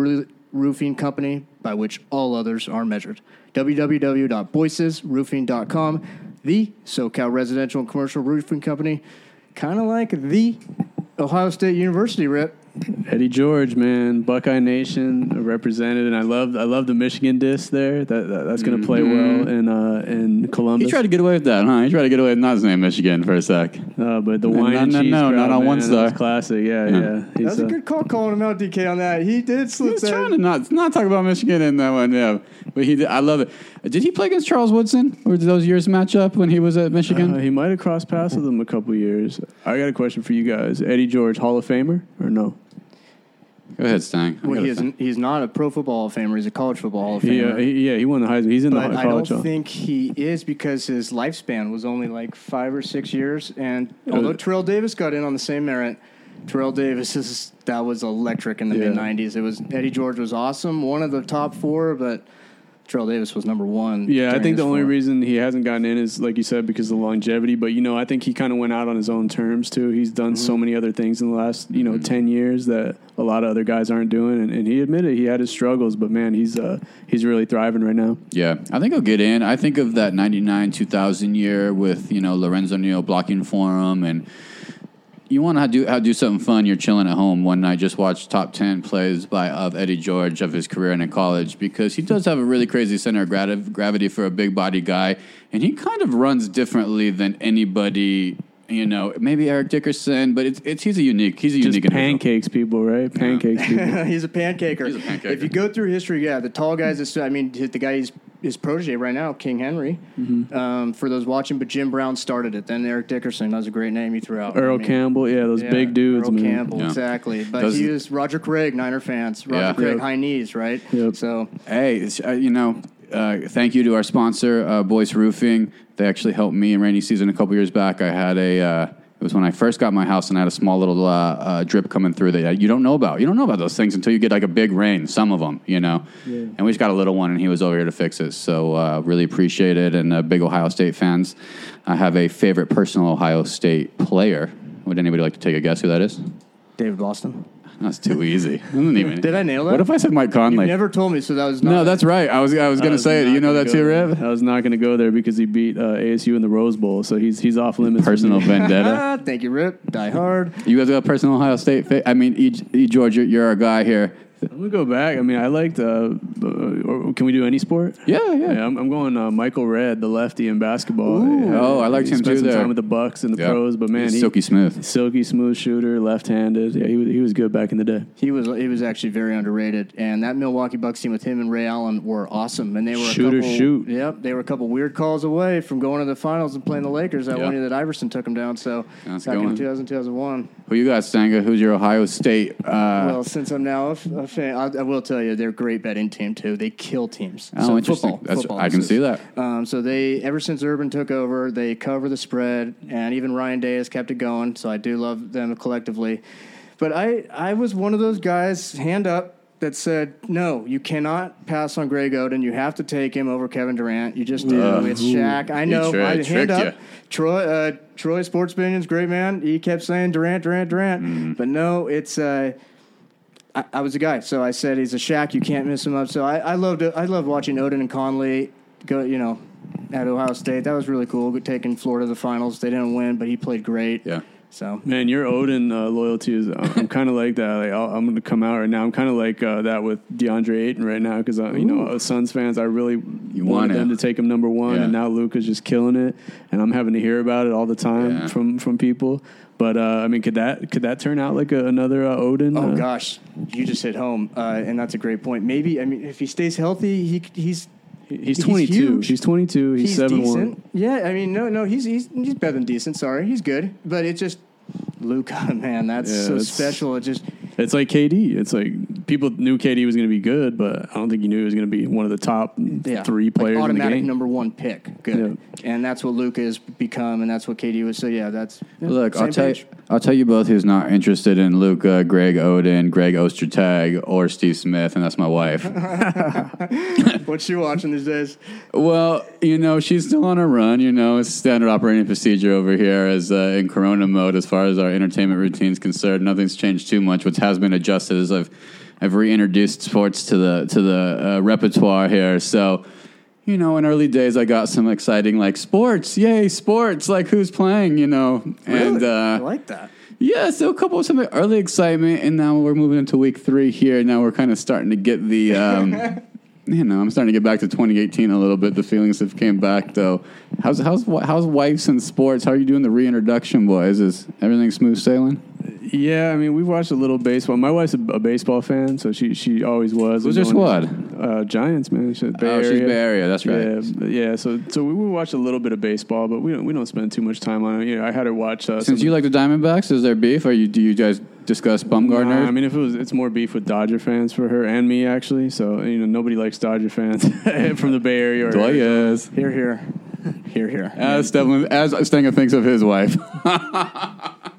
roofing company by which all others are measured. www.boycesroofing.com, the SoCal residential and commercial roofing company, kind of like the Ohio State University rep. Eddie George, man, Buckeye Nation represented, and I love I love the Michigan disc there. That, that that's going to play well in uh, in Columbus. He tried to get away with that, huh? He tried to get away with not saying Michigan for a sec. uh, but the No, wine no, and no, cheese no, crowd, not on one star. classic. Yeah, yeah. He's, That's a good call calling him out, DK, on that. He did slip He's that. trying to not not talk about Michigan in that one, yeah. But he, did, I love it. Did he play against Charles Woodson, or did those years match up when he was at Michigan? Uh, he might have crossed paths with him a couple years. I got a question for you guys. Eddie George, Hall of Famer or no? Go ahead, Stang. Well, he isn't, he's not a pro football Hall of Famer. He's a college football Hall of Famer. uh, he, yeah, he won the Heisman. He's in but the I college. I don't think he is because his lifespan was only like five or six years. And although Terrell Davis got in on the same merit, Terrell Davis is that was electric in the Yeah. mid '90s. It was Eddie George was awesome, one of the top four, but Terrell Davis was number one. Yeah, I think the only form. reason he hasn't gotten in is like you said because of the longevity. But you know, I think he kind of went out on his own terms too. He's done Mm-hmm. so many other things in the last you know ten years that a lot of other guys aren't doing, and, and he admitted he had his struggles. But man, he's uh he's really thriving right now. Yeah, I think he'll get in. I think of that 99 2000 year with, you know, Lorenzo Neal blocking for him. And you want to do, how do something fun. You're chilling at home one night, just watch top 10 plays by of Eddie George of his career in college because he does have a really crazy center of gravi- gravity for a big body guy. And he kind of runs differently than anybody. You know, maybe Eric Dickerson, but it's, it's he's a unique. He's a Just unique individual. pancakes people, right? Pancakes [laughs] people. [laughs] he's a pancaker. He's a pancaker. If you go through history, yeah, the tall guys. Is, I mean, the guy he's his protege right now, King Henry. Mm-hmm. Um, for those watching, but Jim Brown started it. Then Eric Dickerson. That was a great name you threw out. Earl I mean, Campbell, yeah, those yeah, big dudes, Earl man. Campbell, Yeah. exactly. But Does- he was Roger Craig, Niner fans. Roger Yeah. Craig, Yep. high knees, right? Yep. So Hey, it's, uh, you know, uh, thank you to our sponsor, uh, Boyce Roofing. They actually helped me in rainy season a couple years back. I had a. Uh, it was when I first got my house, and I had a small little uh, uh, drip coming through that you don't know about. You don't know about those things until you get like a big rain. Some of them, you know. And we just got a little one, and he was over here to fix it. So uh, really appreciate it. And uh, big Ohio State fans. I have a favorite personal Ohio State player. Would anybody like to take a guess who that is? David Boston. That's too easy. [laughs] I don't even- Did I nail that? What if I said Mike Conley? Never told me, so that was not. no, that's right. I was I was I gonna was say it. not You know gonna that go too, there. Rev? I was not going to go there because he beat uh, ASU in the Rose Bowl, so he's he's off limits. for Personal me. vendetta. Ah, [laughs] thank you, Rip. Die hard. You guys got a personal Ohio State. Fa- I mean, E, e George, you're, you're our guy here. I'm gonna go back. I mean, I liked. Uh, uh, or can we do any sport? Yeah, yeah. Yeah, I'm, I'm going uh, Michael Redd, the lefty in basketball. Ooh. Yeah, Oh, I liked he him spent too some there. time with the Bucks and the Yeah. pros, but man, He's he, silky smooth. silky smooth shooter, left-handed. Yeah, he was, he was good back in the day. He was he was actually very underrated, and that Milwaukee Bucks team with him and Ray Allen were awesome. And they were Shoot or a couple, shoot. Yep, they were a couple weird calls away from going to the finals and playing the Lakers. That Yeah. one year that Iverson took them down. So That's back going. in 2000, 2001. Who you got, Stanga? Who's your Ohio State? Uh, well, since I'm now a, f- a I, I will tell you they're a great betting team too. They kill teams. oh, So interesting. Football, That's, football I can see that. Um, so they ever since Urban took over, they cover the spread, and even Ryan Day has kept it going. So I do love them collectively. But I I was one of those guys, hand up, that said no, you cannot pass on Greg Oden. You have to take him over Kevin Durant. You just do. Ugh. it's Shaq. I know. tri- I hand up. ya. Troy uh, Troy Sports Opinions, great man. He kept saying Durant, Durant, Durant. Mm-hmm. But no, it's. Uh, I, I was a guy, so I said he's a Shaq. You can't miss him up. So I, I loved. I loved watching Oden and Conley go. You know, at Ohio State, that was really cool. Taking Florida to the finals, they didn't win, but he played great. Yeah. So Man, your Oden uh, loyalty is. I'm kind of like that. Like, I'll, I'm going to come out right now. I'm kind of like uh, that with DeAndre Ayton right now because you know, uh, Suns fans, I really want wanted it. them to take him number one, Yeah. and now Luka's just killing it, and I'm having to hear about it all the time Yeah. from from people. But uh, I mean, could that could that turn out like a, another uh, Oden? Oh uh, gosh, you just hit home, uh, and that's a great point. Maybe I mean if he stays healthy, he he's he's he's 22. huge. He's 22. He's, he's seven decent. one. Yeah, I mean no no he's he's he's better than decent. Sorry, he's good, but it just Luka [laughs] man, that's Yeah, so that's- special. It just It's like KD. It's like people knew KD was going to be good, but I don't think you knew he was going to be one of the top yeah, three like players in the automatic game. number one pick. Good, and that's what Luka has become, and that's what KD was. So yeah, that's yeah, Look, I'll same tell you, page. I'll tell you both who's not interested in Luka, Greg Oden, Greg Ostertag, or Steve Smith, and that's my wife. [laughs] What's she watching these days? Well, you know, she's still on a run. You know, it's standard operating procedure over here as uh, in Corona mode as far as our entertainment routine's concerned. Nothing's changed too much. What has been adjusted is I've I've reintroduced sports to the to the uh, repertoire here. So, you know, in early days, I got some exciting like sports. Yay, sports! Like who's playing? You know, and uh, I like that. yeah, so a couple of some early excitement, and now we're moving into week three here. Now we're kind of starting to get the, um, [laughs] you know, I'm starting to get back to 2018 a little bit. The feelings have came back though. How's how's how's wives and sports? How are you doing the reintroduction, boys? Is everything smooth sailing? Yeah, I mean, we've watched a little baseball. My wife's a, a baseball fan, so she she always was. Who's your Going- squad? Uh, Giants, man. She's Bay Oh, she's Bay Area, that's right. Yeah, yeah. So so we, we watch a little bit of baseball, but we don't we don't spend too much time on it. You know, I had her watch. Uh, Since some- you like the Diamondbacks, is there beef? Or you do you guys discuss Bumgarner? Nah, I mean, if it was, it's more beef with Dodger fans for her and me actually. So you know, nobody likes Dodger fans [laughs] from the Bay Area. Or Doyers. Here, here, [laughs] here, here. As Devlin, as Stenger thinks of his wife. [laughs]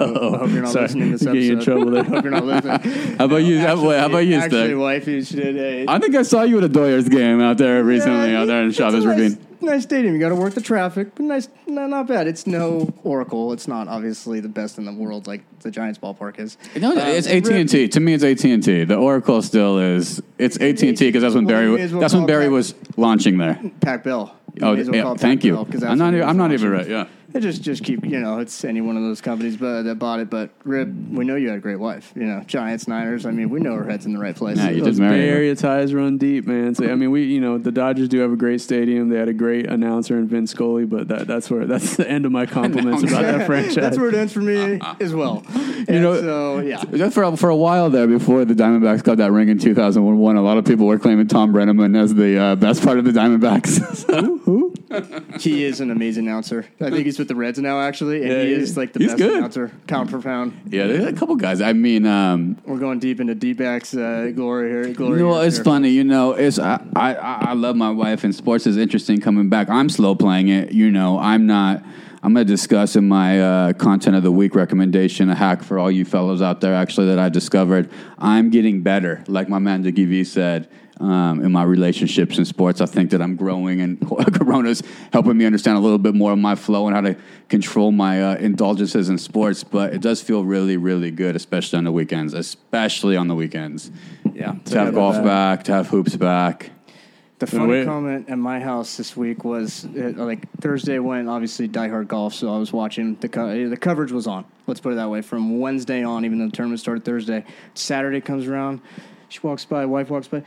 I hope, I hope you're not Sorry. listening to this Get you in episode. trouble [laughs] there. I hope you're not listening. [laughs] How about you? How, how about you, Actually, wifey, she did. Hey, I think I saw you at a Doyers game out there recently, out there in it's a Chavez nice, Ravine. Nice stadium. You got to work the traffic, but nice. No, not bad. It's no Oracle. It's not obviously the best in the world like the Giants ballpark is. No, Um, it's it AT and T. To me, it's AT and T. The Oracle still is. It's AT and T because that's when Well, you may Barry. as well That's when call Barry that. was launching there. Pac Bell. You Oh, may as well yeah, call it thank Pac you. Bell, 'cause that's I'm not. what it Even, was I'm not even right. Yeah. It just just keep you know it's any one of those companies, but that bought it. But Rip, we know you had a great wife. You know Giants, Niners. I mean, we know her head's in the right place. Yeah, you Those did Bay. Area ties run deep, man. So I mean, we you know the Dodgers do have a great stadium. They had a great announcer in Vin Scully, but that, that's where that's the end of my compliments about that [laughs] franchise. That's where it ends for me as well. And know- so yeah. For, for a while there, before the Diamondbacks got that ring in 2001, a lot of people were claiming Thom Brennaman as the uh, best part of the Diamondbacks. Who? He is an amazing announcer. I think he's with the Reds now, actually, and Yeah, he is like the he's best good. announcer, pound for pound. yeah, there's a couple guys. I mean, um, We're going deep into D-backs uh, glory here. Glory You know, it's here. funny. You know, it's I, I I love my wife, and sports is interesting coming back. I'm slow playing it. You know, I'm not. I'm going to discuss in my uh, content of the week recommendation a hack for all you fellows out there. Actually, that I discovered. I'm getting better, like my man Dickie V said. Um, in my relationships in sports, I think that I'm growing, and [laughs] Corona's helping me understand a little bit more of my flow and how to control my uh, indulgences in sports. But it does feel really, really good, especially on the weekends. Especially on the weekends Yeah. to have golf that. back, to have hoops back. The funny wait. comment at my house this week was uh, like Thursday went obviously diehard golf, so I was watching the co- the coverage was on. Let's put it that way. From Wednesday on, even though the tournament started Thursday, Saturday comes around. She walks by, wife walks by.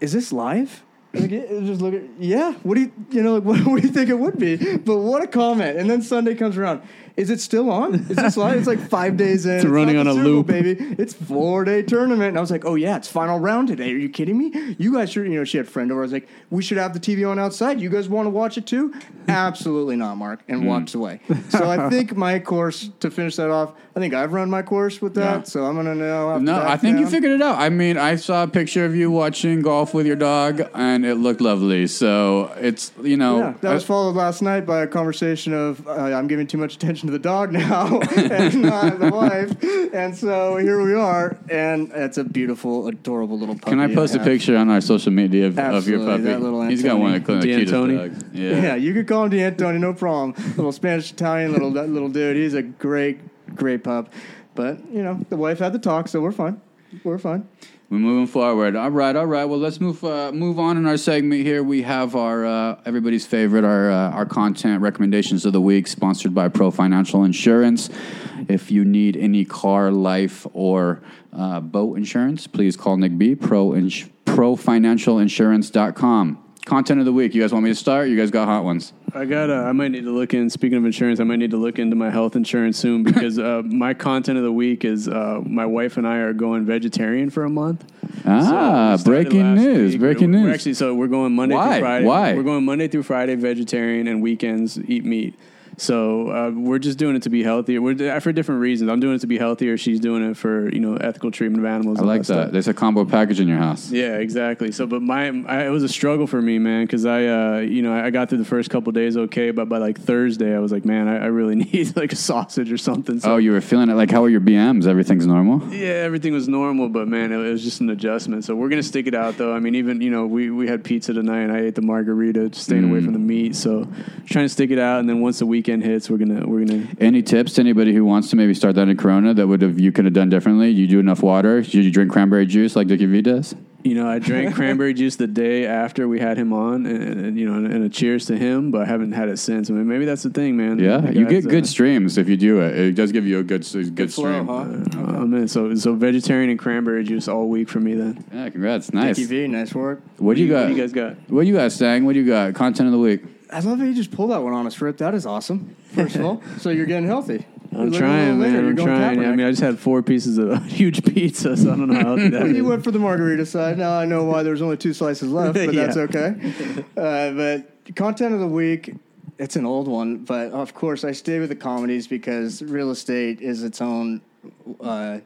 Is this live? Like, just look at yeah. What do you you know? Like, [laughs] what, what do you think it would be? But what a comment! And then Sunday comes around. Is it still on? Is this live? It's like [laughs] five days in. It's, running on a Super Bowl, loop. baby. It's four day tournament. And I was like, oh yeah, it's final round today. Are you kidding me? You guys should. You know, she had a friend over. I was like, we should have the TV on outside. You guys want to watch it too? Absolutely not, Mark. And Hmm. walks away. So I [laughs] think my course to finish that off. I think I've run my course with that. Yeah. So I'm gonna know. No, I think you figured it out. I mean, I saw a picture of you watching golf with your dog, and it looked lovely. So it's you know, Yeah, that was I- followed last night by a conversation of uh, I'm giving too much attention to the dog now [laughs] and not the wife, and so here we are, and it's a beautiful, adorable little puppy. Can I post a have. picture on our social media of, of your Absolutely, puppy? that little He's got one of the cutest dogs. [laughs] Yeah. Yeah. you could call him D'Antoni, no problem. little Spanish Italian little little dude. He's a great, great pup. But you know, the wife had the talk, so we're fine. We're fine. We're moving forward. All right, all right. Well, let's move uh, move on in our segment here. We have our uh, everybody's favorite, our uh, our content recommendations of the week, sponsored by Pro Financial Insurance. If you need any car, life, or uh, boat insurance, please call Nick B. Pro ins- ProFinancialInsurance.com. Content of the week. You guys want me to start? You guys got hot ones. I got. I might need to look in. Speaking of insurance, I might need to look into my health insurance soon [laughs] because uh, my content of the week is uh, my wife and I are going vegetarian for a month. Ah, So breaking news! week. Breaking We're- we're news. actually, so we're going Monday Why? through Friday. Why? We're going Monday through Friday vegetarian, and weekends eat meat. So uh, we're just doing it to be healthier. We're for different reasons. I'm doing it to be healthier. She's doing it for you know ethical treatment of animals. I like that. stuff. There's a combo package in your house. Yeah, exactly. So, but my I, it was a struggle for me, man, because I, uh, you know, I got through the first couple days okay, but by like Thursday, I was like, man, I, I really [laughs] need like a sausage or something. So, Oh, you were feeling it. Like, how are your BMs? Everything's normal. yeah, everything was normal, but man, it, was just an adjustment. So we're gonna stick it out, though. I mean, even you know, we we had pizza tonight, and I ate the margarita, just staying away Mm. from the meat. So trying to stick it out, and then once the weekend hits, we're gonna we're gonna. Any tips to anybody who wants to maybe start that in Corona that would have you could have done differently? You do enough water? Did you drink cranberry juice like Dickie V does? You know, I drank [laughs] cranberry juice the day after we had him on, and, and you know, and, a cheers to him. But I haven't had it since. I mean, maybe that's the thing, man. Yeah, The you get good uh, streams if you do it. It does give you a good good, stream. I'm in. So, so vegetarian and cranberry juice all week for me. Then. Yeah, congrats, nice. Dickie V, nice work. What do you got? What do you guys got? What do you guys saying? What do you got? Content of the week. I love how you just pulled that one on us, Rip. That is awesome. First of all, [laughs] so you're getting healthy. I'm trying, man. I'm trying. I mean, I just had four pieces of [laughs] huge pizza, so I don't know how healthy that is. [laughs] you went for the margarita side. Now I know why there's only two slices left, but that's okay. Uh, but content of the week, it's an old one, but of course I stay with the comedies because real estate is its own. Uh,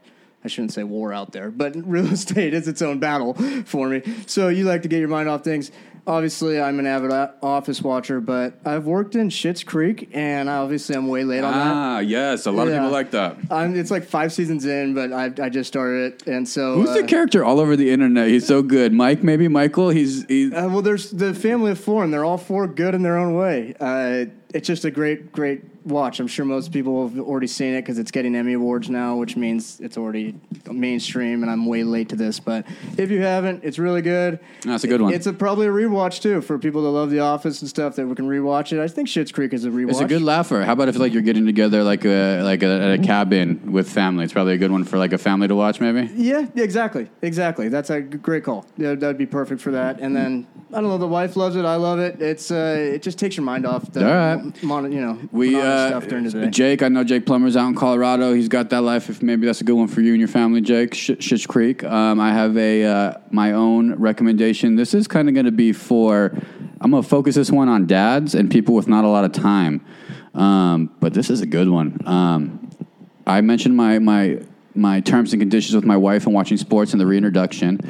I shouldn't say war out there, but real estate is its own battle for me. So you like to get your mind off things. Obviously I'm an avid Office watcher, but I've worked in Schitt's Creek, and obviously I'm way late on that. Ah, yes, a lot of Yeah. people like that. I'm, it's like five seasons in, but I, I just started it, and so Who's the uh, character all over the internet? He's so good. Mike, maybe Michael. He's he's. Uh, well, there's the family of four, and they're all four good in their own way. Uh, it's just a great, great watch. I'm sure most people have already seen it because it's getting Emmy awards now, which means it's already mainstream. And I'm way late to this, but if you haven't, it's really good. That's a good one. It's a, probably a rewatch too for people that love The Office and stuff that we can rewatch it. I think Schitt's Creek is a rewatch. It's a good laugher. How about if like you're getting together like a like a, at a cabin with family? It's probably a good one for like a family to watch. Maybe. Yeah, yeah, exactly, exactly. That's a great call. Yeah, that'd be perfect for that. And then I don't know, the wife loves it. I love it. It's uh, it just takes your mind off the All right. mon- you know We uh, stuff during the day. Jake, I know Jake Plummer's out in Colorado. He's got that life. If maybe that's a good one for you and your family, Jake. Sh- Schitt's Creek. Um, I have a uh, my own recommendation. This is kind of going to be for. I'm going to focus this one on dads and people with not a lot of time. Um, but this is a good one. Um, I mentioned my my my terms and conditions with my wife and watching sports in the reintroduction.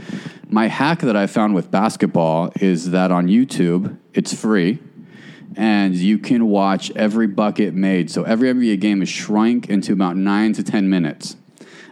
My hack that I found with basketball is that on YouTube it's free, and you can watch every bucket made. So every NBA game is shrunk into about nine to ten minutes.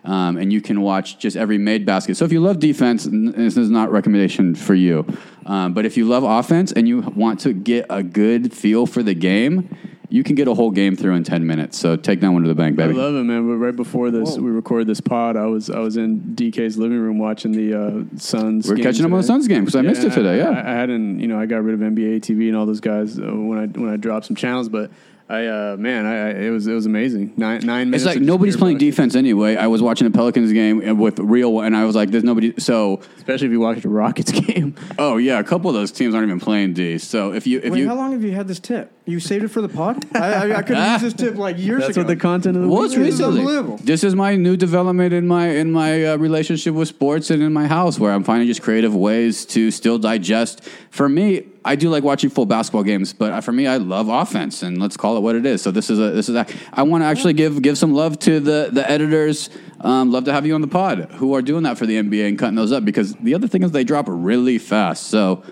Um, and you can watch just every made basket. So if you love defense, this is not recommendation for you. Um, but if you love offense and you want to get a good feel for the game, you can get a whole game through in ten minutes. So take that one to the bank, baby. I love it, man. But right before this, we recorded this pod. I was I was in DK's living room watching the uh, Suns. We're game catching up on the. Suns game because I missed it today. I, Yeah. I, I hadn't, you know, I got rid of NBA TV and all those guys uh, when I when I dropped some channels, but I, uh, man, I, I it was it was amazing. Nine nine minutes. It's like nobody's playing bucket. defense anyway. I was watching a Pelicans game with real, and I was like, "There's nobody." So, especially if you watch the Rockets [laughs] game. oh yeah, a couple of those teams aren't even playing D. So if you if Wait, you how long have you had this tip? You saved it for the pod? I, I, I could have used this tip like years That's ago. what the content of the Well, week it's This is recently. unbelievable. This is my new development in my in my uh, relationship with sports and in my house, where I'm finding just creative ways to still digest. For me, I do like watching full basketball games, but uh, for me, I love offense, and let's call it what it is. So this is a this is a. I want to actually give give some love to the the editors. Um, love to have you on the pod who are doing that for the NBA and cutting those up because the other thing is they drop really fast. So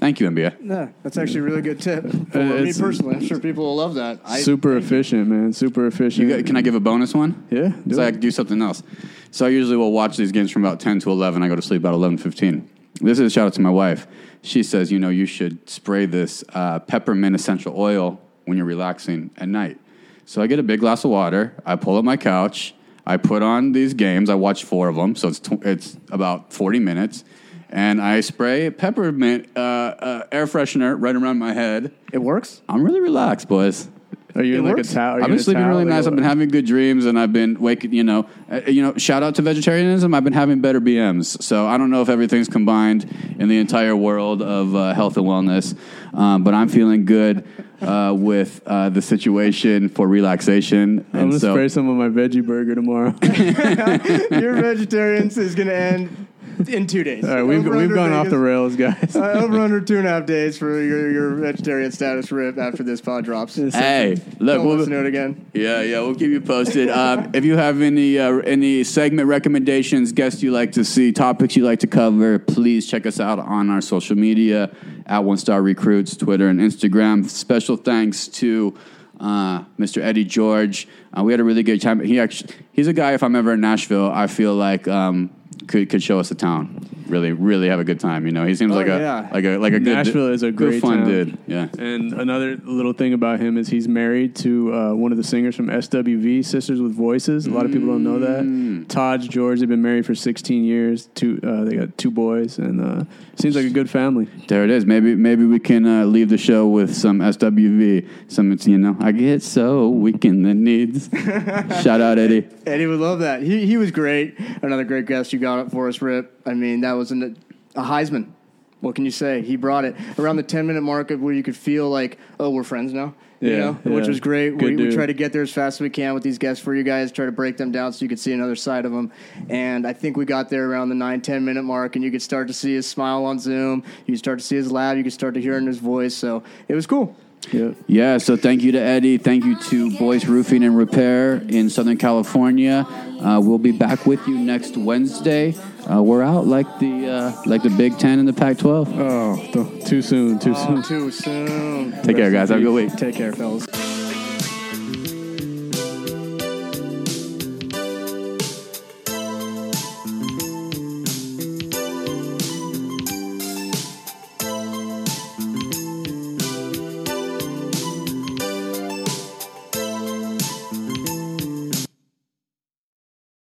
thank you, NBA. Yeah, that's actually a really good tip [laughs] for Uh, me personally. I'm sure people will love that. I, Super efficient, man. Super efficient. You got, can I give a bonus one? Yeah, do So I can do something else. So I usually will watch these games from about 10 to 11. I go to sleep about 11.15. This is a shout out to my wife. She says, you know, you should spray this uh, peppermint essential oil when you're relaxing at night. So I get a big glass of water. I pull up my couch. I put on these games. I watch four of them. So it's, tw- it's about 40 minutes. And I spray peppermint uh, uh, air freshener right around my head. It works. I'm really relaxed, boys. Are you in like works. a towel? I've been sleeping really nice. I've been having good dreams, and I've been waking. You know, uh, you know. Shout out to vegetarianism. I've been having better BMs. So I don't know if everything's combined in the entire world of uh, health and wellness, um, but I'm feeling good uh, with uh, the situation for relaxation. I'm And gonna so, spray some of my veggie burger tomorrow. [laughs] [laughs] Your vegetarians is going to end [laughs] in two days. All right, we've Over we've under gone off Vegas. the rails, guys. Uh, over [laughs] under two and a half days for your, your vegetarian status rip after this pod drops. hey, look, Don't we'll, listen to it again. Yeah, yeah, we'll keep you posted. um, if you have any uh, any segment recommendations, guests you like to see, topics you like to cover, please check us out on our social media at One Star Recruits, Twitter and Instagram. Special thanks to uh, Mr. Eddie George. Uh, we had a really good time. He actually he's a guy. If I'm ever in Nashville, I feel like um, could could show us the town. Really, really have a good time. You know, he seems Oh, like a yeah. like a like a good Nashville is a good great fun town. dude. Yeah. And another little thing about him is he's married to uh, one of the singers from SWV, Sisters with Voices. A lot of people don't know Mm. that. Taj George, they've been married for 16 years. Two, uh, they got two boys, and uh, seems like a good family. There it is. Maybe maybe we can uh, leave the show with some SWV. Some it's you know I get so weak in the needs. [laughs] Shout out Eddie. Eddie would love that. He, he was great. Another great guest you got up for us, Rip. I mean, that was an, a Heisman. What can you say? He brought it around the 10 minute mark of where you could feel like, oh, we're friends now. You Yeah, know, which was great. We, we try to get there as fast as we can with these guests for you guys, try to break them down so you could see another side of them. And I think we got there around the 9, 10 minute mark, and you could start to see his smile on Zoom. You could start to see his laugh. You could start to hear in his voice. So it was cool. Yeah. Yeah, so thank you to Eddie. Thank you to Boyce Roofing and Repair in Southern California. Uh, we'll be back with you next Wednesday. Uh, we're out like the uh, like the Big Ten and the Pac-12. Oh, too soon. Too Oh, soon. too soon. Take care, guys. Have a good week. Take care, fellas.